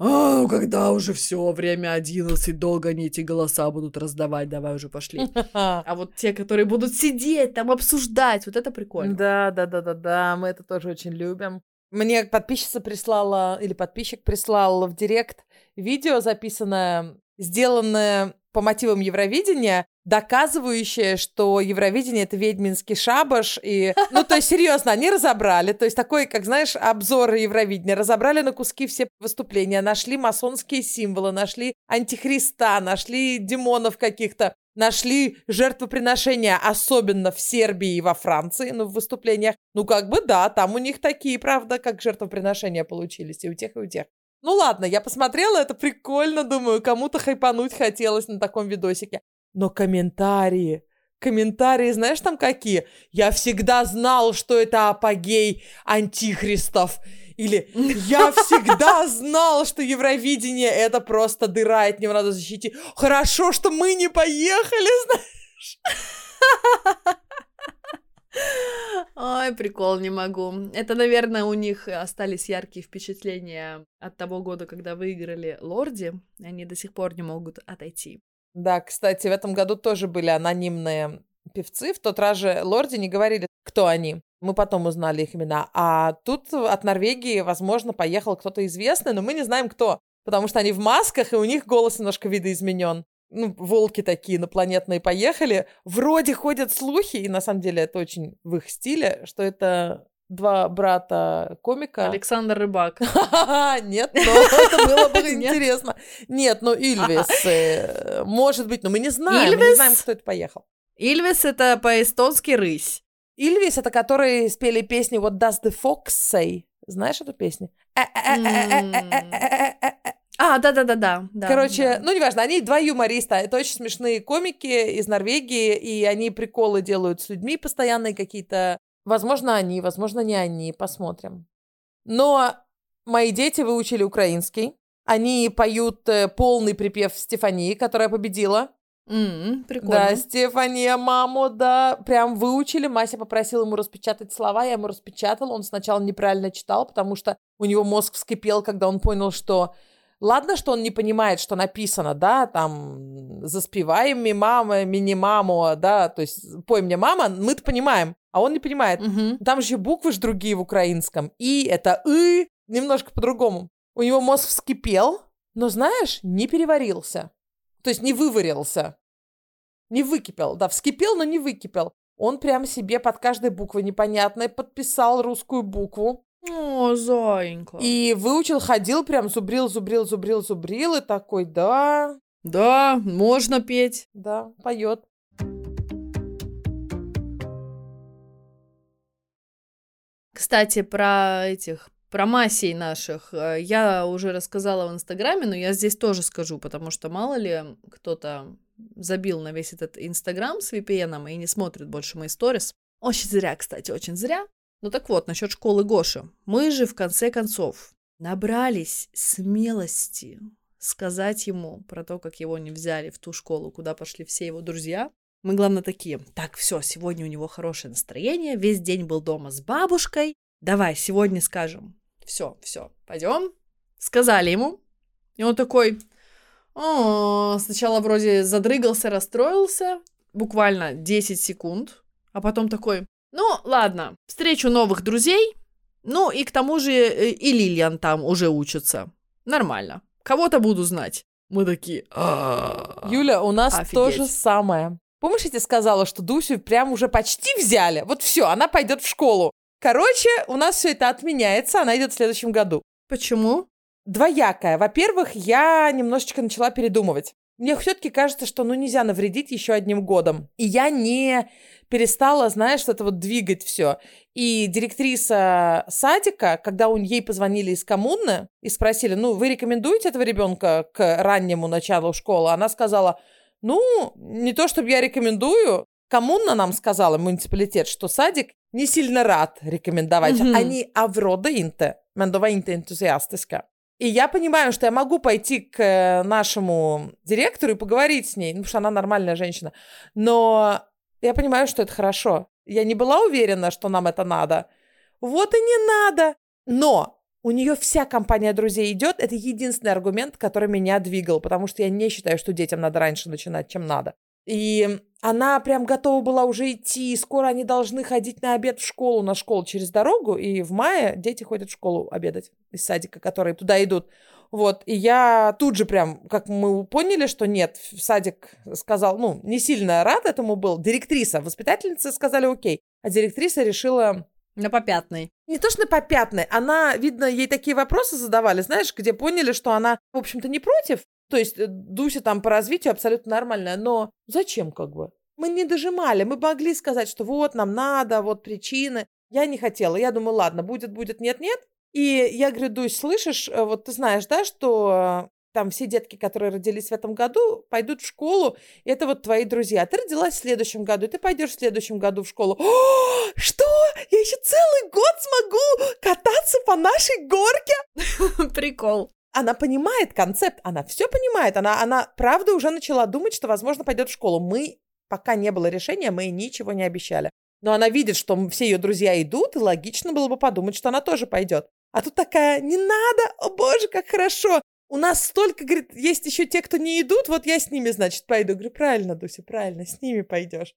а, ну когда уже все, время 11, долго они эти голоса будут раздавать, давай уже пошли. А вот те, которые будут сидеть там, обсуждать, вот это прикольно. Да, да, да, да, да, мы это тоже очень любим. Мне подписчица прислала, или подписчик прислал в директ видео, записанное, сделанное по мотивам Евровидения, доказывающее, что Евровидение — это ведьминский шабаш. И, ну, то есть, серьезно, они разобрали. То есть, такой, как, знаешь, обзор Евровидения. Разобрали на куски все выступления, нашли масонские символы, нашли антихриста, нашли демонов каких-то, нашли жертвоприношения, особенно в Сербии и во Франции, ну, в выступлениях. Ну, как бы, да, там у них такие, правда, как жертвоприношения получились и у тех, и у тех. Ну ладно, я посмотрела, это прикольно, думаю, кому-то хайпануть хотелось на таком видосике. Но комментарии, комментарии, знаешь там какие? Я всегда знал, что это апогей антихристов. Или я всегда знал, что Евровидение это просто дыра, от него надо защитить. Хорошо, что мы не поехали, знаешь. Ой, прикол, не могу. Это, наверное, у них остались яркие впечатления от того года, когда выиграли Лорди. Они до сих пор не могут отойти. Да, кстати, в этом году тоже были анонимные певцы. В тот раз же Лорди не говорили, кто они. Мы потом узнали их имена. А тут от Норвегии, возможно, поехал кто-то известный, но мы не знаем, кто. Потому что они в масках, и у них голос немножко видоизменен. Ну, волки такие инопланетные поехали. Вроде ходят слухи, и на самом деле это очень в их стиле, что это два брата комика. Александр Рыбак. Нет, но это было бы интересно. Нет, ну Ильвис, э, может быть, но мы не знаем, мы не знаем, кто это поехал. Ильвис это по-эстонски рысь. Ильвис это которые спели песню What Does the Fox Say? Знаешь эту песню? А, да-да-да-да. Короче, ну, неважно, они два юмориста. Это очень смешные комики из Норвегии, и они приколы делают с людьми постоянные какие-то Возможно, они, возможно, не они. Посмотрим. Но мои дети выучили украинский. Они поют э, полный припев Стефании, которая победила. Mm, прикольно. Да, Стефания, маму, да, прям выучили. Мася попросила ему распечатать слова, я ему распечатала. Он сначала неправильно читал, потому что у него мозг вскипел, когда он понял, что Ладно, что он не понимает, что написано, да, там, заспеваем ми мама, мини-маму, да, то есть пой мне мама, мы-то понимаем, а он не понимает. Угу. Там же буквы же другие в украинском. И это «ы» немножко по-другому. У него мозг вскипел, но, знаешь, не переварился. То есть не выварился. Не выкипел, да, вскипел, но не выкипел. Он прям себе под каждой буквой непонятной подписал русскую букву. О, зайенька. И выучил, ходил, прям зубрил, зубрил, зубрил, зубрил, и такой, да. Да, можно петь. Да, поет. Кстати, про этих про массей наших э, я уже рассказала в Инстаграме, но я здесь тоже скажу, потому что мало ли кто-то забил на весь этот Инстаграм с VPN и не смотрит больше мои сторис. Очень зря, кстати, очень зря. Ну так вот, насчет школы Гоши. Мы же, в конце концов, набрались смелости сказать ему про то, как его не взяли в ту школу, куда пошли все его друзья. Мы, главное, такие, так, все, сегодня у него хорошее настроение, весь день был дома с бабушкой, давай, сегодня скажем. Все, все, пойдем. Сказали ему. И он такой, О, сначала вроде задрыгался, расстроился, буквально 10 секунд, а потом такой, ну, ладно, встречу новых друзей. Ну, и к тому же э, и Лилиан там уже учится. Нормально. Кого-то буду знать. Мы такие... Юля, у нас Офигеть. то же самое. Помнишь, я тебе сказала, что Дусю прям уже почти взяли? Вот все, она пойдет в школу. Короче, у нас все это отменяется, она идет в следующем году. Почему? Двоякая. Во-первых, я немножечко начала передумывать. Мне все-таки кажется, что ну нельзя навредить еще одним годом. И я не перестала, знаешь, это вот двигать все. И директриса садика, когда у ей позвонили из коммуны и спросили, ну, вы рекомендуете этого ребенка к раннему началу школы? Она сказала, ну, не то чтобы я рекомендую, коммуна нам сказала, муниципалитет, что садик не сильно рад рекомендовать. Mm-hmm. Они аврода инте, men de var И я понимаю, что я могу пойти к нашему директору и поговорить с ней, ну, потому что она нормальная женщина. Но я понимаю, что это хорошо. Я не была уверена, что нам это надо. Вот и не надо. Но у нее вся компания друзей идет. Это единственный аргумент, который меня двигал, потому что я не считаю, что детям надо раньше начинать, чем надо. И она прям готова была уже идти. Скоро они должны ходить на обед в школу, на школу через дорогу. И в мае дети ходят в школу обедать из садика, которые туда идут. Вот, и я тут же прям, как мы поняли, что нет, садик сказал, ну, не сильно рад этому был. Директриса, воспитательницы сказали окей, а директриса решила... На попятной. Не то, что на попятной, она, видно, ей такие вопросы задавали, знаешь, где поняли, что она, в общем-то, не против. То есть э, Дуся там по развитию абсолютно нормальная, но зачем как бы? Мы не дожимали, мы могли сказать, что вот нам надо, вот причины. Я не хотела, я думаю, ладно, будет, будет, нет, нет. И я говорю, Дусь, слышишь, э, вот ты знаешь, да, что там все детки, которые родились в этом году, пойдут в школу, и это вот твои друзья. Ты родилась в следующем году, и ты пойдешь в следующем году в школу. О, что? Я еще целый год смогу кататься по нашей горке? Прикол. Она понимает концепт, она все понимает, она, она правда уже начала думать, что, возможно, пойдет в школу. Мы, пока не было решения, мы ничего не обещали. Но она видит, что все ее друзья идут, и логично было бы подумать, что она тоже пойдет. А тут такая, не надо, о боже, как хорошо. у нас столько, говорит, есть еще те, кто не идут, вот я с ними, значит, пойду. Говорю, правильно, Дуся, правильно, с ними пойдешь.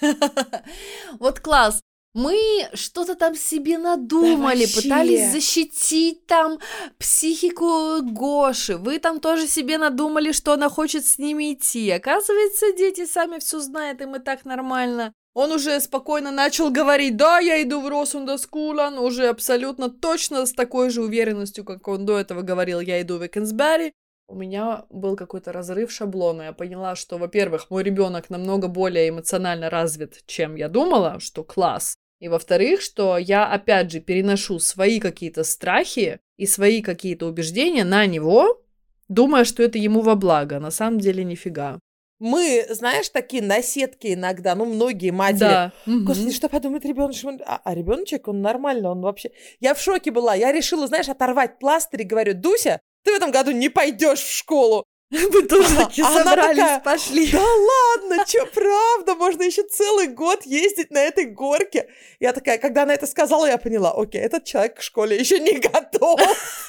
Вот класс. Мы что-то там себе надумали, вообще. пытались защитить там психику Гоши. Вы там тоже себе надумали, что она хочет с ними идти. Оказывается, дети сами все знают, им и так нормально. Он уже спокойно начал говорить, да, я иду в Росунда Скулан, уже абсолютно точно с такой же уверенностью, как он до этого говорил, я иду в Экенсбери. У меня был какой-то разрыв шаблона. Я поняла, что, во-первых, мой ребенок намного более эмоционально развит, чем я думала, что класс. И во-вторых, что я опять же переношу свои какие-то страхи и свои какие-то убеждения на него, думая, что это ему во благо. На самом деле нифига. Мы, знаешь, такие наседки иногда, ну, многие матери. Да. Господи, Мгм. что подумает ребеночек? А, а ребеночек, он нормально, он вообще... Я в шоке была. Я решила, знаешь, оторвать пластырь и говорю, Дуся, ты в этом году не пойдешь в школу. Вы тоже А таки она собрались, такая, пошли. Да ладно, что, правда? Можно еще целый год ездить на этой горке. Я такая, когда она это сказала, я поняла, окей, этот человек к школе еще не готов.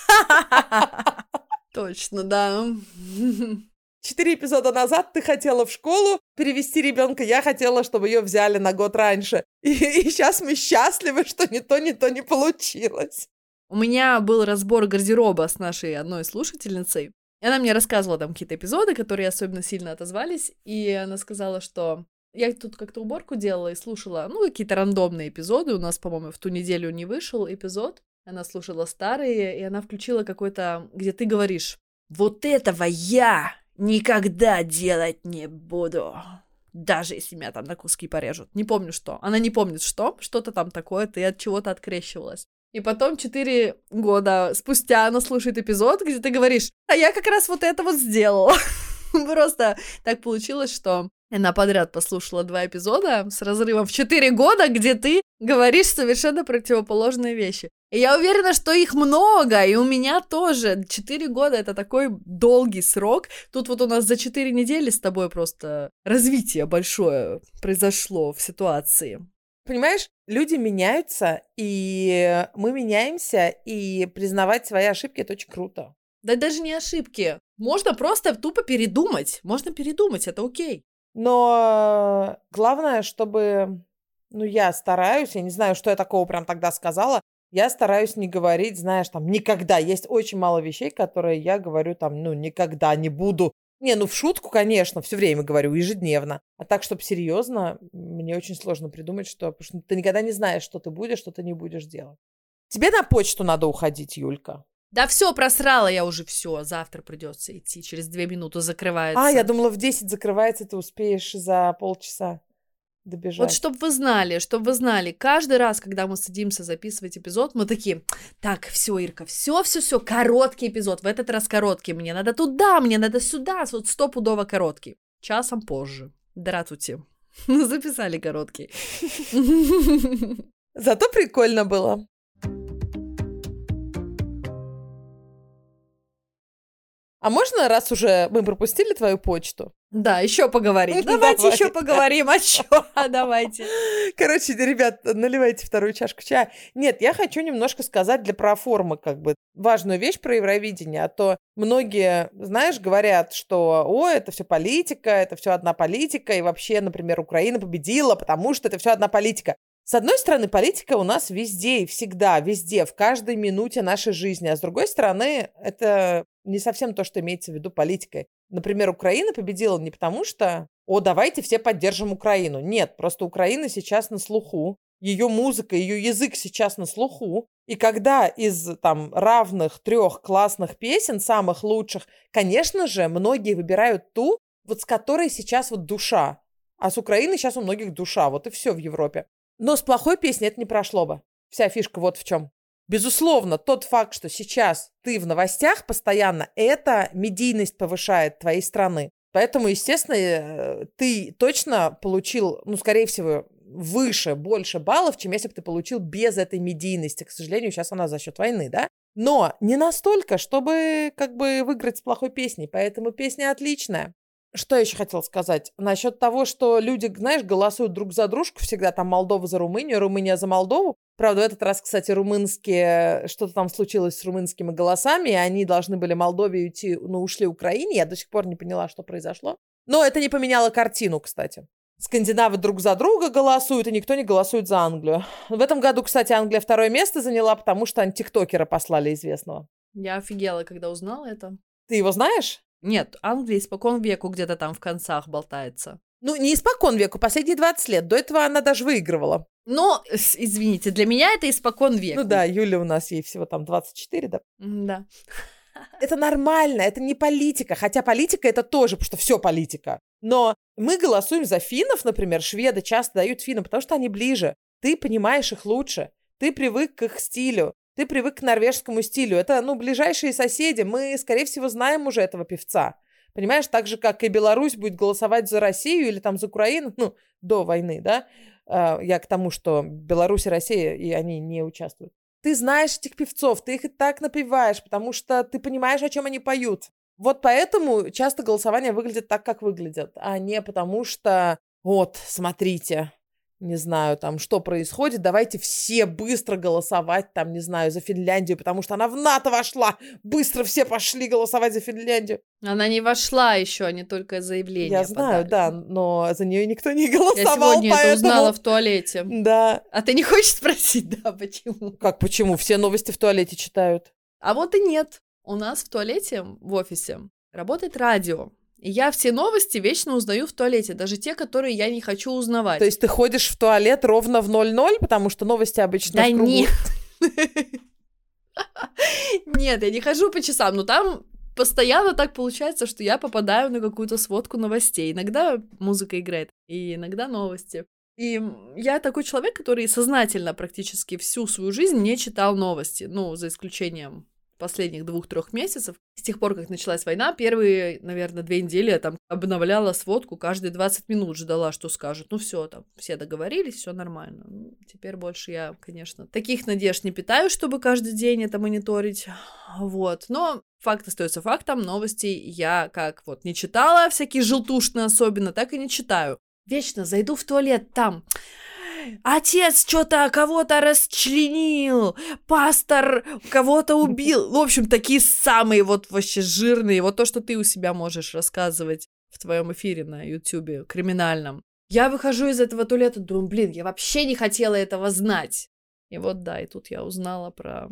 Точно, да. Четыре эпизода назад ты хотела в школу перевести ребенка, я хотела, чтобы ее взяли на год раньше. И, сейчас мы счастливы, что ни то, ни то не получилось. У меня был разбор гардероба с нашей одной слушательницей. И она мне рассказывала там какие-то эпизоды, которые особенно сильно отозвались. И она сказала, что я тут как-то уборку делала и слушала, ну, какие-то рандомные эпизоды. У нас, по-моему, в ту неделю не вышел эпизод. Она слушала старые, и она включила какой-то, где ты говоришь, вот этого я никогда делать не буду. Даже если меня там на куски порежут. Не помню что. Она не помнит что. Что-то там такое, ты от чего-то открещивалась. И потом четыре года спустя она слушает эпизод, где ты говоришь, а я как раз вот это вот сделала. Просто так получилось, что она подряд послушала два эпизода с разрывом в четыре года, где ты говоришь совершенно противоположные вещи. И я уверена, что их много, и у меня тоже. Четыре года — это такой долгий срок. Тут вот у нас за четыре недели с тобой просто развитие большое произошло в ситуации. Понимаешь, люди меняются, и мы меняемся, и признавать свои ошибки это очень круто. Да даже не ошибки. Можно просто тупо передумать. Можно передумать, это окей. Но главное, чтобы, ну, я стараюсь, я не знаю, что я такого прям тогда сказала, я стараюсь не говорить, знаешь, там, никогда. Есть очень мало вещей, которые я говорю там, ну, никогда не буду. Не, ну, в шутку, конечно, все время говорю, ежедневно. А так, чтобы серьезно, мне очень сложно придумать, что... Потому что ты никогда не знаешь, что ты будешь, что ты не будешь делать. Тебе на почту надо уходить, Юлька. Да все, просрала я уже все. Завтра придется идти. Через две минуты закрывается. А, я думала, в 10 закрывается, ты успеешь за полчаса добежать. Вот чтобы вы знали, чтобы вы знали, каждый раз, когда мы садимся записывать эпизод, мы такие, так, все, Ирка, все, все, все, короткий эпизод, в этот раз короткий, мне надо туда, мне надо сюда, вот стопудово короткий. Часом позже. Дратути. Записали короткий. Зато прикольно было. А можно, раз уже мы пропустили твою почту? Да, еще поговорим. Давайте Давай. еще поговорим. А что? Давайте. Короче, ребят, наливайте вторую чашку чая. Нет, я хочу немножко сказать для проформы как бы важную вещь про Евровидение, а то многие, знаешь, говорят, что, о, это все политика, это все одна политика, и вообще, например, Украина победила, потому что это все одна политика. С одной стороны, политика у нас везде и всегда, везде, в каждой минуте нашей жизни, а с другой стороны, это не совсем то, что имеется в виду политикой. Например, Украина победила не потому, что «О, давайте все поддержим Украину». Нет, просто Украина сейчас на слуху, ее музыка, ее язык сейчас на слуху. И когда из там равных трех классных песен, самых лучших, конечно же, многие выбирают ту, вот с которой сейчас вот душа. А с Украины сейчас у многих душа, вот и все в Европе. Но с плохой песней это не прошло бы. Вся фишка вот в чем. Безусловно, тот факт, что сейчас ты в новостях постоянно, это медийность повышает твоей страны. Поэтому, естественно, э, ты точно получил, ну, скорее всего, выше, больше баллов, чем если бы ты получил без этой медийности. К сожалению, сейчас она за счет войны, да? Но не настолько, чтобы как бы выиграть с плохой песней. Поэтому песня отличная. Что я еще хотела сказать? Насчет того, что люди, знаешь, голосуют друг за дружку всегда, там Молдова за Румынию, Румыния за Молдову. Правда, в этот раз, кстати, румынские, что-то там случилось с румынскими голосами, и они должны были Молдове уйти, но ушли Украине. Я до сих пор не поняла, что произошло. Но это не поменяло картину, кстати. Скандинавы друг за друга голосуют, и никто не голосует за Англию. В этом году, кстати, Англия второе место заняла, потому что они тиктокера послали известного. Я офигела, когда узнала это. Ты его знаешь? Нет, Англия испокон веку где-то там в концах болтается. Ну, не испокон веку, последние 20 лет. До этого она даже выигрывала. Но, извините, для меня это испокон веку. Ну да, Юля у нас, ей всего там 24, да? Да. Это нормально, это не политика. Хотя политика это тоже, потому что все политика. Но мы голосуем за финнов, например, шведы часто дают финнам, потому что они ближе. Ты понимаешь их лучше. Ты привык к их стилю. Ты привык к норвежскому стилю. Это, ну, ближайшие соседи. Мы, скорее всего, знаем уже этого певца. Понимаешь, так же, как и Беларусь будет голосовать за Россию или там за Украину, ну, до войны, да? А, я к тому, что Беларусь и Россия, и они не участвуют. Ты знаешь этих певцов, ты их и так напеваешь, потому что ты понимаешь, о чем они поют. Вот поэтому часто голосование выглядит так, как выглядит, а не потому что вот, смотрите, не знаю, там, что происходит, давайте все быстро голосовать, там, не знаю, за Финляндию, потому что она в НАТО вошла, быстро все пошли голосовать за Финляндию. Она не вошла еще, не только заявление Я знаю, подали. да, но за нее никто не голосовал, Я сегодня поэтому... это узнала в туалете. Да. А ты не хочешь спросить, да, почему? Как, почему? Все новости в туалете читают. А вот и нет. У нас в туалете, в офисе, работает радио. Я все новости вечно узнаю в туалете, даже те, которые я не хочу узнавать. То есть ты ходишь в туалет ровно в 00, потому что новости обычно Да в кругу. нет. Нет, я не хожу по часам, но там постоянно так получается, что я попадаю на какую-то сводку новостей. Иногда музыка играет, и иногда новости. И я такой человек, который сознательно практически всю свою жизнь не читал новости, ну, за исключением последних двух-трех месяцев. С тех пор, как началась война, первые, наверное, две недели я там обновляла сводку, каждые 20 минут ждала, что скажут. Ну все, там, все договорились, все нормально. Ну, теперь больше я, конечно, таких надежд не питаю, чтобы каждый день это мониторить. Вот. Но факт остается фактом. Новости я как вот не читала, всякие желтушные особенно, так и не читаю. Вечно зайду в туалет, там отец что-то кого-то расчленил, пастор кого-то убил. В общем, такие самые вот вообще жирные. Вот то, что ты у себя можешь рассказывать в твоем эфире на Ютубе криминальном. Я выхожу из этого туалета, думаю, блин, я вообще не хотела этого знать. И вот да, и тут я узнала про...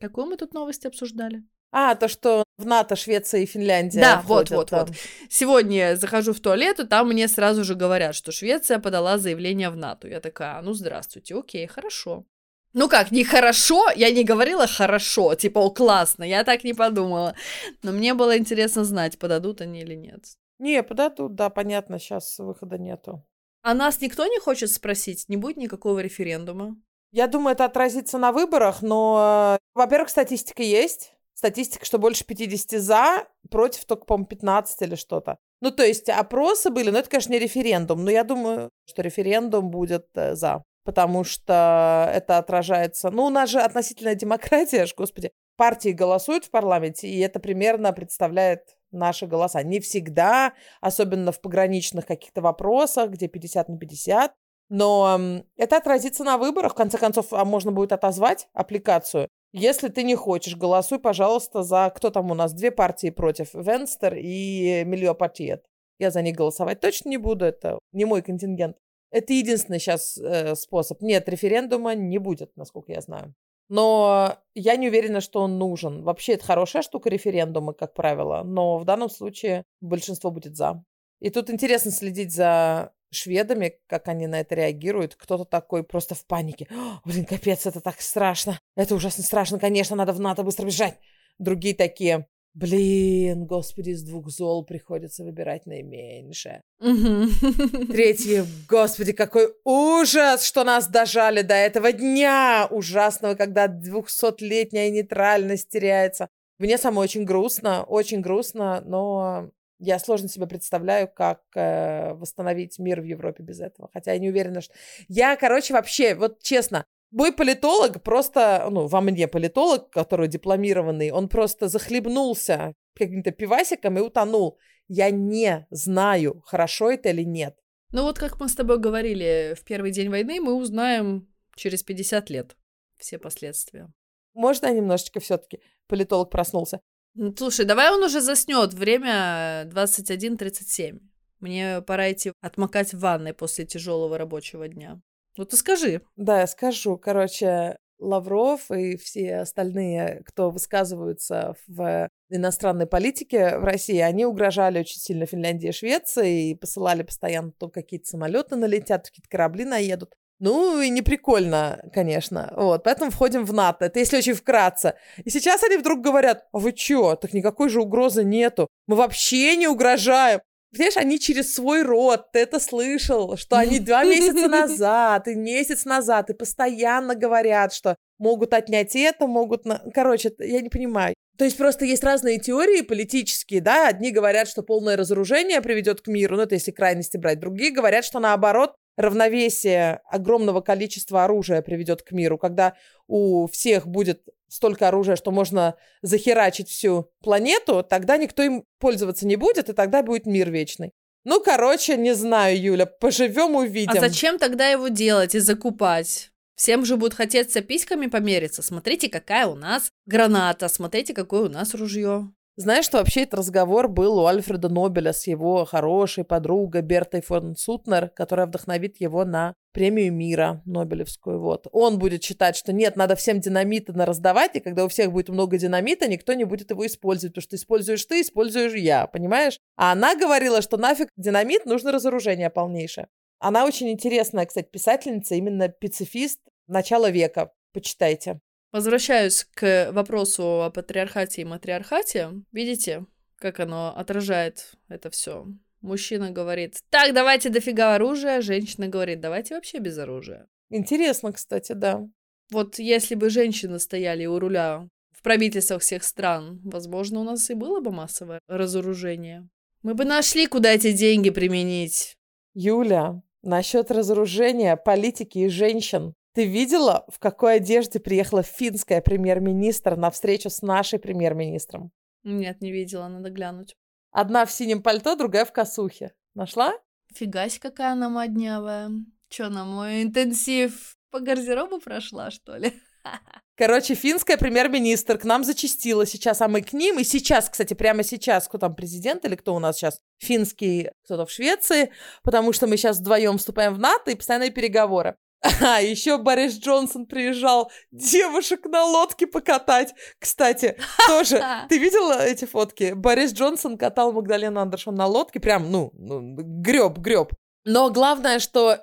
Какую мы тут новость обсуждали? А, то, что в НАТО Швеция и Финляндия Да, входят, вот, вот, да. вот. Сегодня я захожу в туалет, и там мне сразу же говорят, что Швеция подала заявление в НАТО. Я такая, «А, ну здравствуйте, окей, хорошо. Ну как, не хорошо, я не говорила хорошо, типа, о, классно, я так не подумала. Но мне было интересно знать, подадут они или нет. Не, подадут, да, понятно, сейчас выхода нету. А нас никто не хочет спросить, не будет никакого референдума? Я думаю, это отразится на выборах, но, во-первых, статистика есть. Статистика, что больше 50 за, против только, по-моему, 15 или что-то. Ну, то есть опросы были, но это, конечно, не референдум. Но я думаю, что референдум будет э, за. Потому что это отражается... Ну, у нас же относительная демократия, аж, господи. Партии голосуют в парламенте, и это примерно представляет наши голоса. Не всегда, особенно в пограничных каких-то вопросах, где 50 на 50. Но это отразится на выборах. В конце концов, а можно будет отозвать аппликацию. Если ты не хочешь, голосуй, пожалуйста, за... Кто там у нас? Две партии против. Венстер и Мильопатиет. Я за них голосовать точно не буду. Это не мой контингент. Это единственный сейчас способ. Нет, референдума не будет, насколько я знаю. Но я не уверена, что он нужен. Вообще, это хорошая штука референдумы, как правило. Но в данном случае большинство будет за. И тут интересно следить за шведами, как они на это реагируют. Кто-то такой просто в панике. «О, блин, капец, это так страшно. Это ужасно страшно. Конечно, надо в НАТО быстро бежать. Другие такие, блин, господи, из двух зол приходится выбирать наименьшее. Третьи, господи, какой ужас, что нас дожали до этого дня ужасного, когда двухсотлетняя нейтральность теряется. Мне самой очень грустно, очень грустно, но я сложно себе представляю, как э, восстановить мир в Европе без этого. Хотя я не уверена, что... Я, короче, вообще, вот честно, мой политолог просто, ну, во мне политолог, который дипломированный, он просто захлебнулся каким-то пивасиком и утонул. я не знаю, хорошо это или нет. Ну вот как мы с тобой говорили в первый день войны, мы узнаем через 50 лет все последствия. Можно немножечко все-таки? Политолог проснулся. Ну, слушай, давай он уже заснет. Время 21.37. Мне пора идти отмокать в ванной после тяжелого рабочего дня. Ну ты скажи. Да, я скажу. Короче, Лавров и все остальные, кто высказываются в иностранной политике в России, они угрожали очень сильно Финляндии и Швеции и посылали постоянно то какие-то самолеты налетят, какие-то корабли наедут. Ну, и не прикольно, конечно. Вот, поэтому входим в НАТО. Это если очень вкратце. И сейчас они вдруг говорят, а вы чё, так никакой же угрозы нету. Мы вообще не угрожаем. Понимаешь, они через свой род, ты это слышал, что они два месяца назад и месяц назад и постоянно говорят, что могут отнять это, могут... На... Короче, я не понимаю. То есть просто есть разные теории политические, да, одни говорят, что полное разоружение приведет к миру, ну это если крайности брать, другие говорят, что наоборот, равновесие огромного количества оружия приведет к миру, когда у всех будет столько оружия, что можно захерачить всю планету, тогда никто им пользоваться не будет, и тогда будет мир вечный. Ну, короче, не знаю, Юля, поживем, увидим. А зачем тогда его делать и закупать? Всем же будет хотеться письками помериться. Смотрите, какая у нас граната, смотрите, какое у нас ружье. Знаешь, что вообще этот разговор был у Альфреда Нобеля с его хорошей подругой Бертой фон Сутнер, которая вдохновит его на премию мира Нобелевскую. Вот. Он будет считать, что нет, надо всем динамиты на раздавать, и когда у всех будет много динамита, никто не будет его использовать, потому что используешь ты, используешь я, понимаешь? А она говорила, что нафиг динамит, нужно разоружение полнейшее. Она очень интересная, кстати, писательница, именно пацифист начала века. Почитайте. Возвращаюсь к вопросу о патриархате и матриархате. Видите, как оно отражает это все? Мужчина говорит, так, давайте дофига оружия, женщина говорит, давайте вообще без оружия. Интересно, кстати, да. Вот если бы женщины стояли у руля в правительствах всех стран, возможно, у нас и было бы массовое разоружение. Мы бы нашли, куда эти деньги применить. Юля, насчет разоружения, политики и женщин. Ты видела, в какой одежде приехала финская премьер-министр на встречу с нашей премьер-министром? Нет, не видела, надо глянуть. Одна в синем пальто, другая в косухе. Нашла? Фигась, какая она моднявая. Чё, на мой интенсив по гардеробу прошла, что ли? Короче, финская премьер-министр к нам зачастила сейчас, а мы к ним. И сейчас, кстати, прямо сейчас, кто там президент или кто у нас сейчас? Финский кто-то в Швеции, потому что мы сейчас вдвоем вступаем в НАТО и постоянные переговоры. А, еще Борис Джонсон приезжал девушек на лодке покатать. Кстати, тоже. Ты видела эти фотки? Борис Джонсон катал Магдалену Андершон на лодке. Прям, ну, ну греб, греб. Но главное, что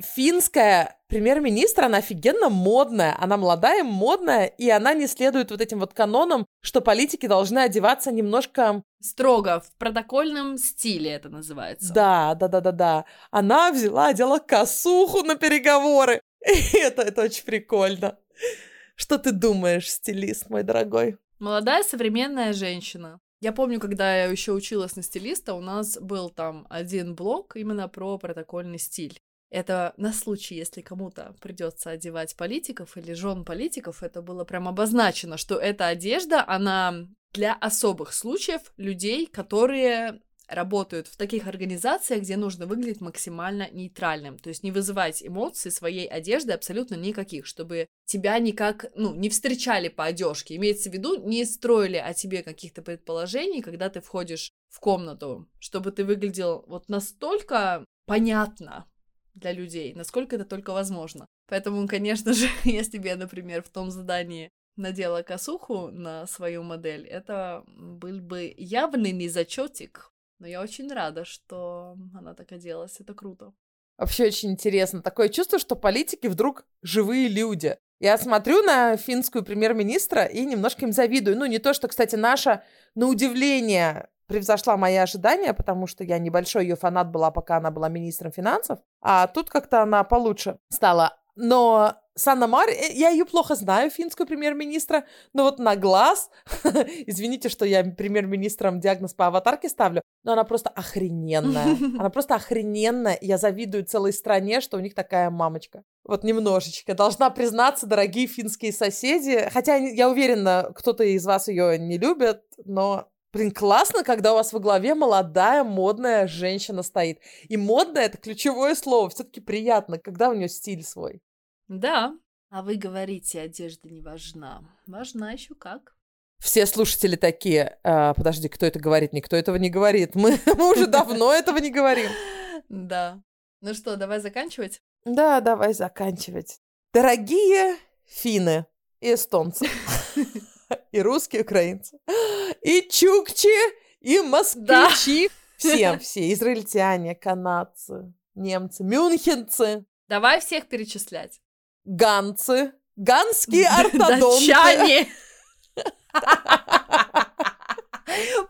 финская премьер-министр, она офигенно модная, она молодая, модная, и она не следует вот этим вот канонам, что политики должны одеваться немножко... Строго, в протокольном стиле это называется. Да, да, да, да, да. Она взяла, одела косуху на переговоры. И это, это очень прикольно. Что ты думаешь, стилист, мой дорогой? Молодая современная женщина. Я помню, когда я еще училась на стилиста, у нас был там один блок именно про протокольный стиль. Это на случай, если кому-то придется одевать политиков или жен политиков, это было прям обозначено, что эта одежда, она для особых случаев людей, которые работают в таких организациях, где нужно выглядеть максимально нейтральным, то есть не вызывать эмоций своей одежды абсолютно никаких, чтобы тебя никак, ну, не встречали по одежке, имеется в виду, не строили о тебе каких-то предположений, когда ты входишь в комнату, чтобы ты выглядел вот настолько понятно, для людей, насколько это только возможно. Поэтому, конечно же, если бы я, например, в том задании надела косуху на свою модель, это был бы явный незачетик. Но я очень рада, что она так оделась. Это круто. Вообще очень интересно. Такое чувство, что политики вдруг живые люди. Я смотрю на финскую премьер-министра и немножко им завидую. Ну, не то, что, кстати, наша, на удивление, превзошла мои ожидания, потому что я небольшой ее фанат была, пока она была министром финансов. А тут как-то она получше стала. Но Санна Мар, э, я ее плохо знаю, финскую премьер-министра, но вот на глаз, извините, что я премьер-министром диагноз по аватарке ставлю, но она просто охрененная. Она просто охрененная. Я завидую целой стране, что у них такая мамочка. Вот немножечко. Должна признаться, дорогие финские соседи, хотя я уверена, кто-то из вас ее не любит, но Блин, классно, когда у вас во главе молодая, модная женщина стоит. И модная — это ключевое слово. Все-таки приятно, когда у нее стиль свой. Да. А вы говорите, одежда не важна. Важна еще как. Все слушатели такие, а, подожди, кто это говорит? Никто этого не говорит. Мы, мы уже давно этого не говорим. Да. Ну что, давай заканчивать? Да, давай заканчивать. Дорогие финны и эстонцы, и русские, украинцы, и чукчи, и москвичи. Всем, все, израильтяне, канадцы, немцы, мюнхенцы. Давай всех перечислять. Ганцы, ганские ортодонты. Датчане.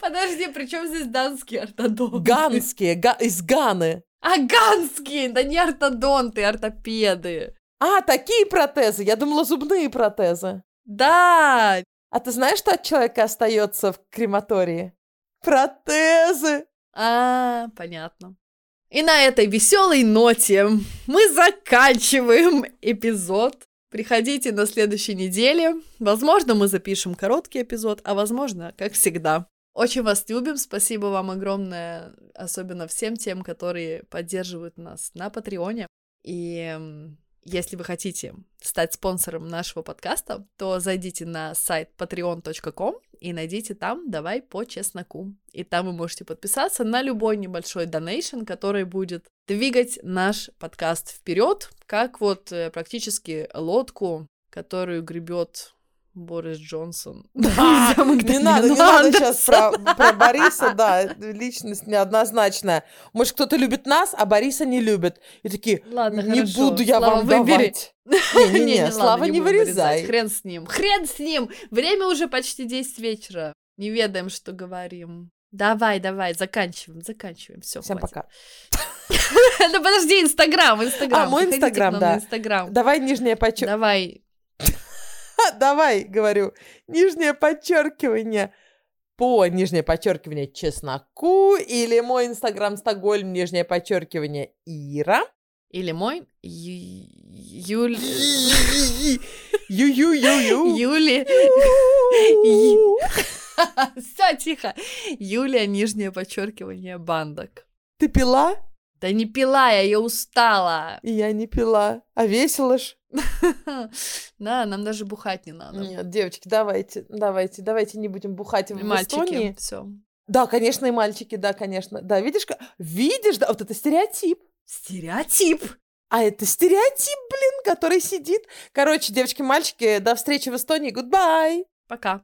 Подожди, при чем здесь данские ортодонты? Ганские, га- из Ганы. А, ганские, да не ортодонты, ортопеды. А, такие протезы. Я думала, зубные протезы. Да, А ты знаешь, что от человека остается в крематории? Протезы. а, понятно. И на этой веселой ноте мы заканчиваем эпизод. Приходите на следующей неделе. Возможно, мы запишем короткий эпизод, а возможно, как всегда. Очень вас любим. Спасибо вам огромное, особенно всем тем, которые поддерживают нас на Патреоне. И если вы хотите стать спонсором нашего подкаста, то зайдите на сайт patreon.com и найдите там «Давай по чесноку». И там вы можете подписаться на любой небольшой донейшн, который будет двигать наш подкаст вперед, как вот э, практически лодку, которую гребет Борис Джонсон. А, к не надо, не надо сейчас про, про Бориса, да, личность неоднозначная. Может, кто-то любит нас, а Бориса не любит. И такие, Ладно, не хорошо. буду я Слава, вам выбери. давать. Не-не-не, Слава, не вырезай. Хрен с ним. Хрен с ним. Время уже почти 10 вечера. Не ведаем, что говорим. Давай, давай, заканчиваем, заканчиваем. Все, Всем пока. Да подожди, Инстаграм, Инстаграм. А, мой Инстаграм, да. Инстаграм. Давай нижнее подчеркивание. Давай. Давай, говорю, нижнее подчеркивание по нижнее подчеркивание чесноку или мой инстаграм Стокгольм нижнее подчеркивание Ира. Или мой Ю- Юль... Ю-ю-ю-ю. Юли... Все, тихо. Юлия, нижнее подчеркивание, бандок. Ты пила? Да не пила я, я устала. Я не пила. А весело ж. Да, нам даже бухать не надо. Нет, девочки, давайте, давайте, давайте не будем бухать в Мальчики, Эстонии. все. Да, конечно, и мальчики, да, конечно. Да, видишь, видишь, да, вот это стереотип. Стереотип. А это стереотип, блин, который сидит. Короче, девочки, мальчики, до встречи в Эстонии. Goodbye. Пока.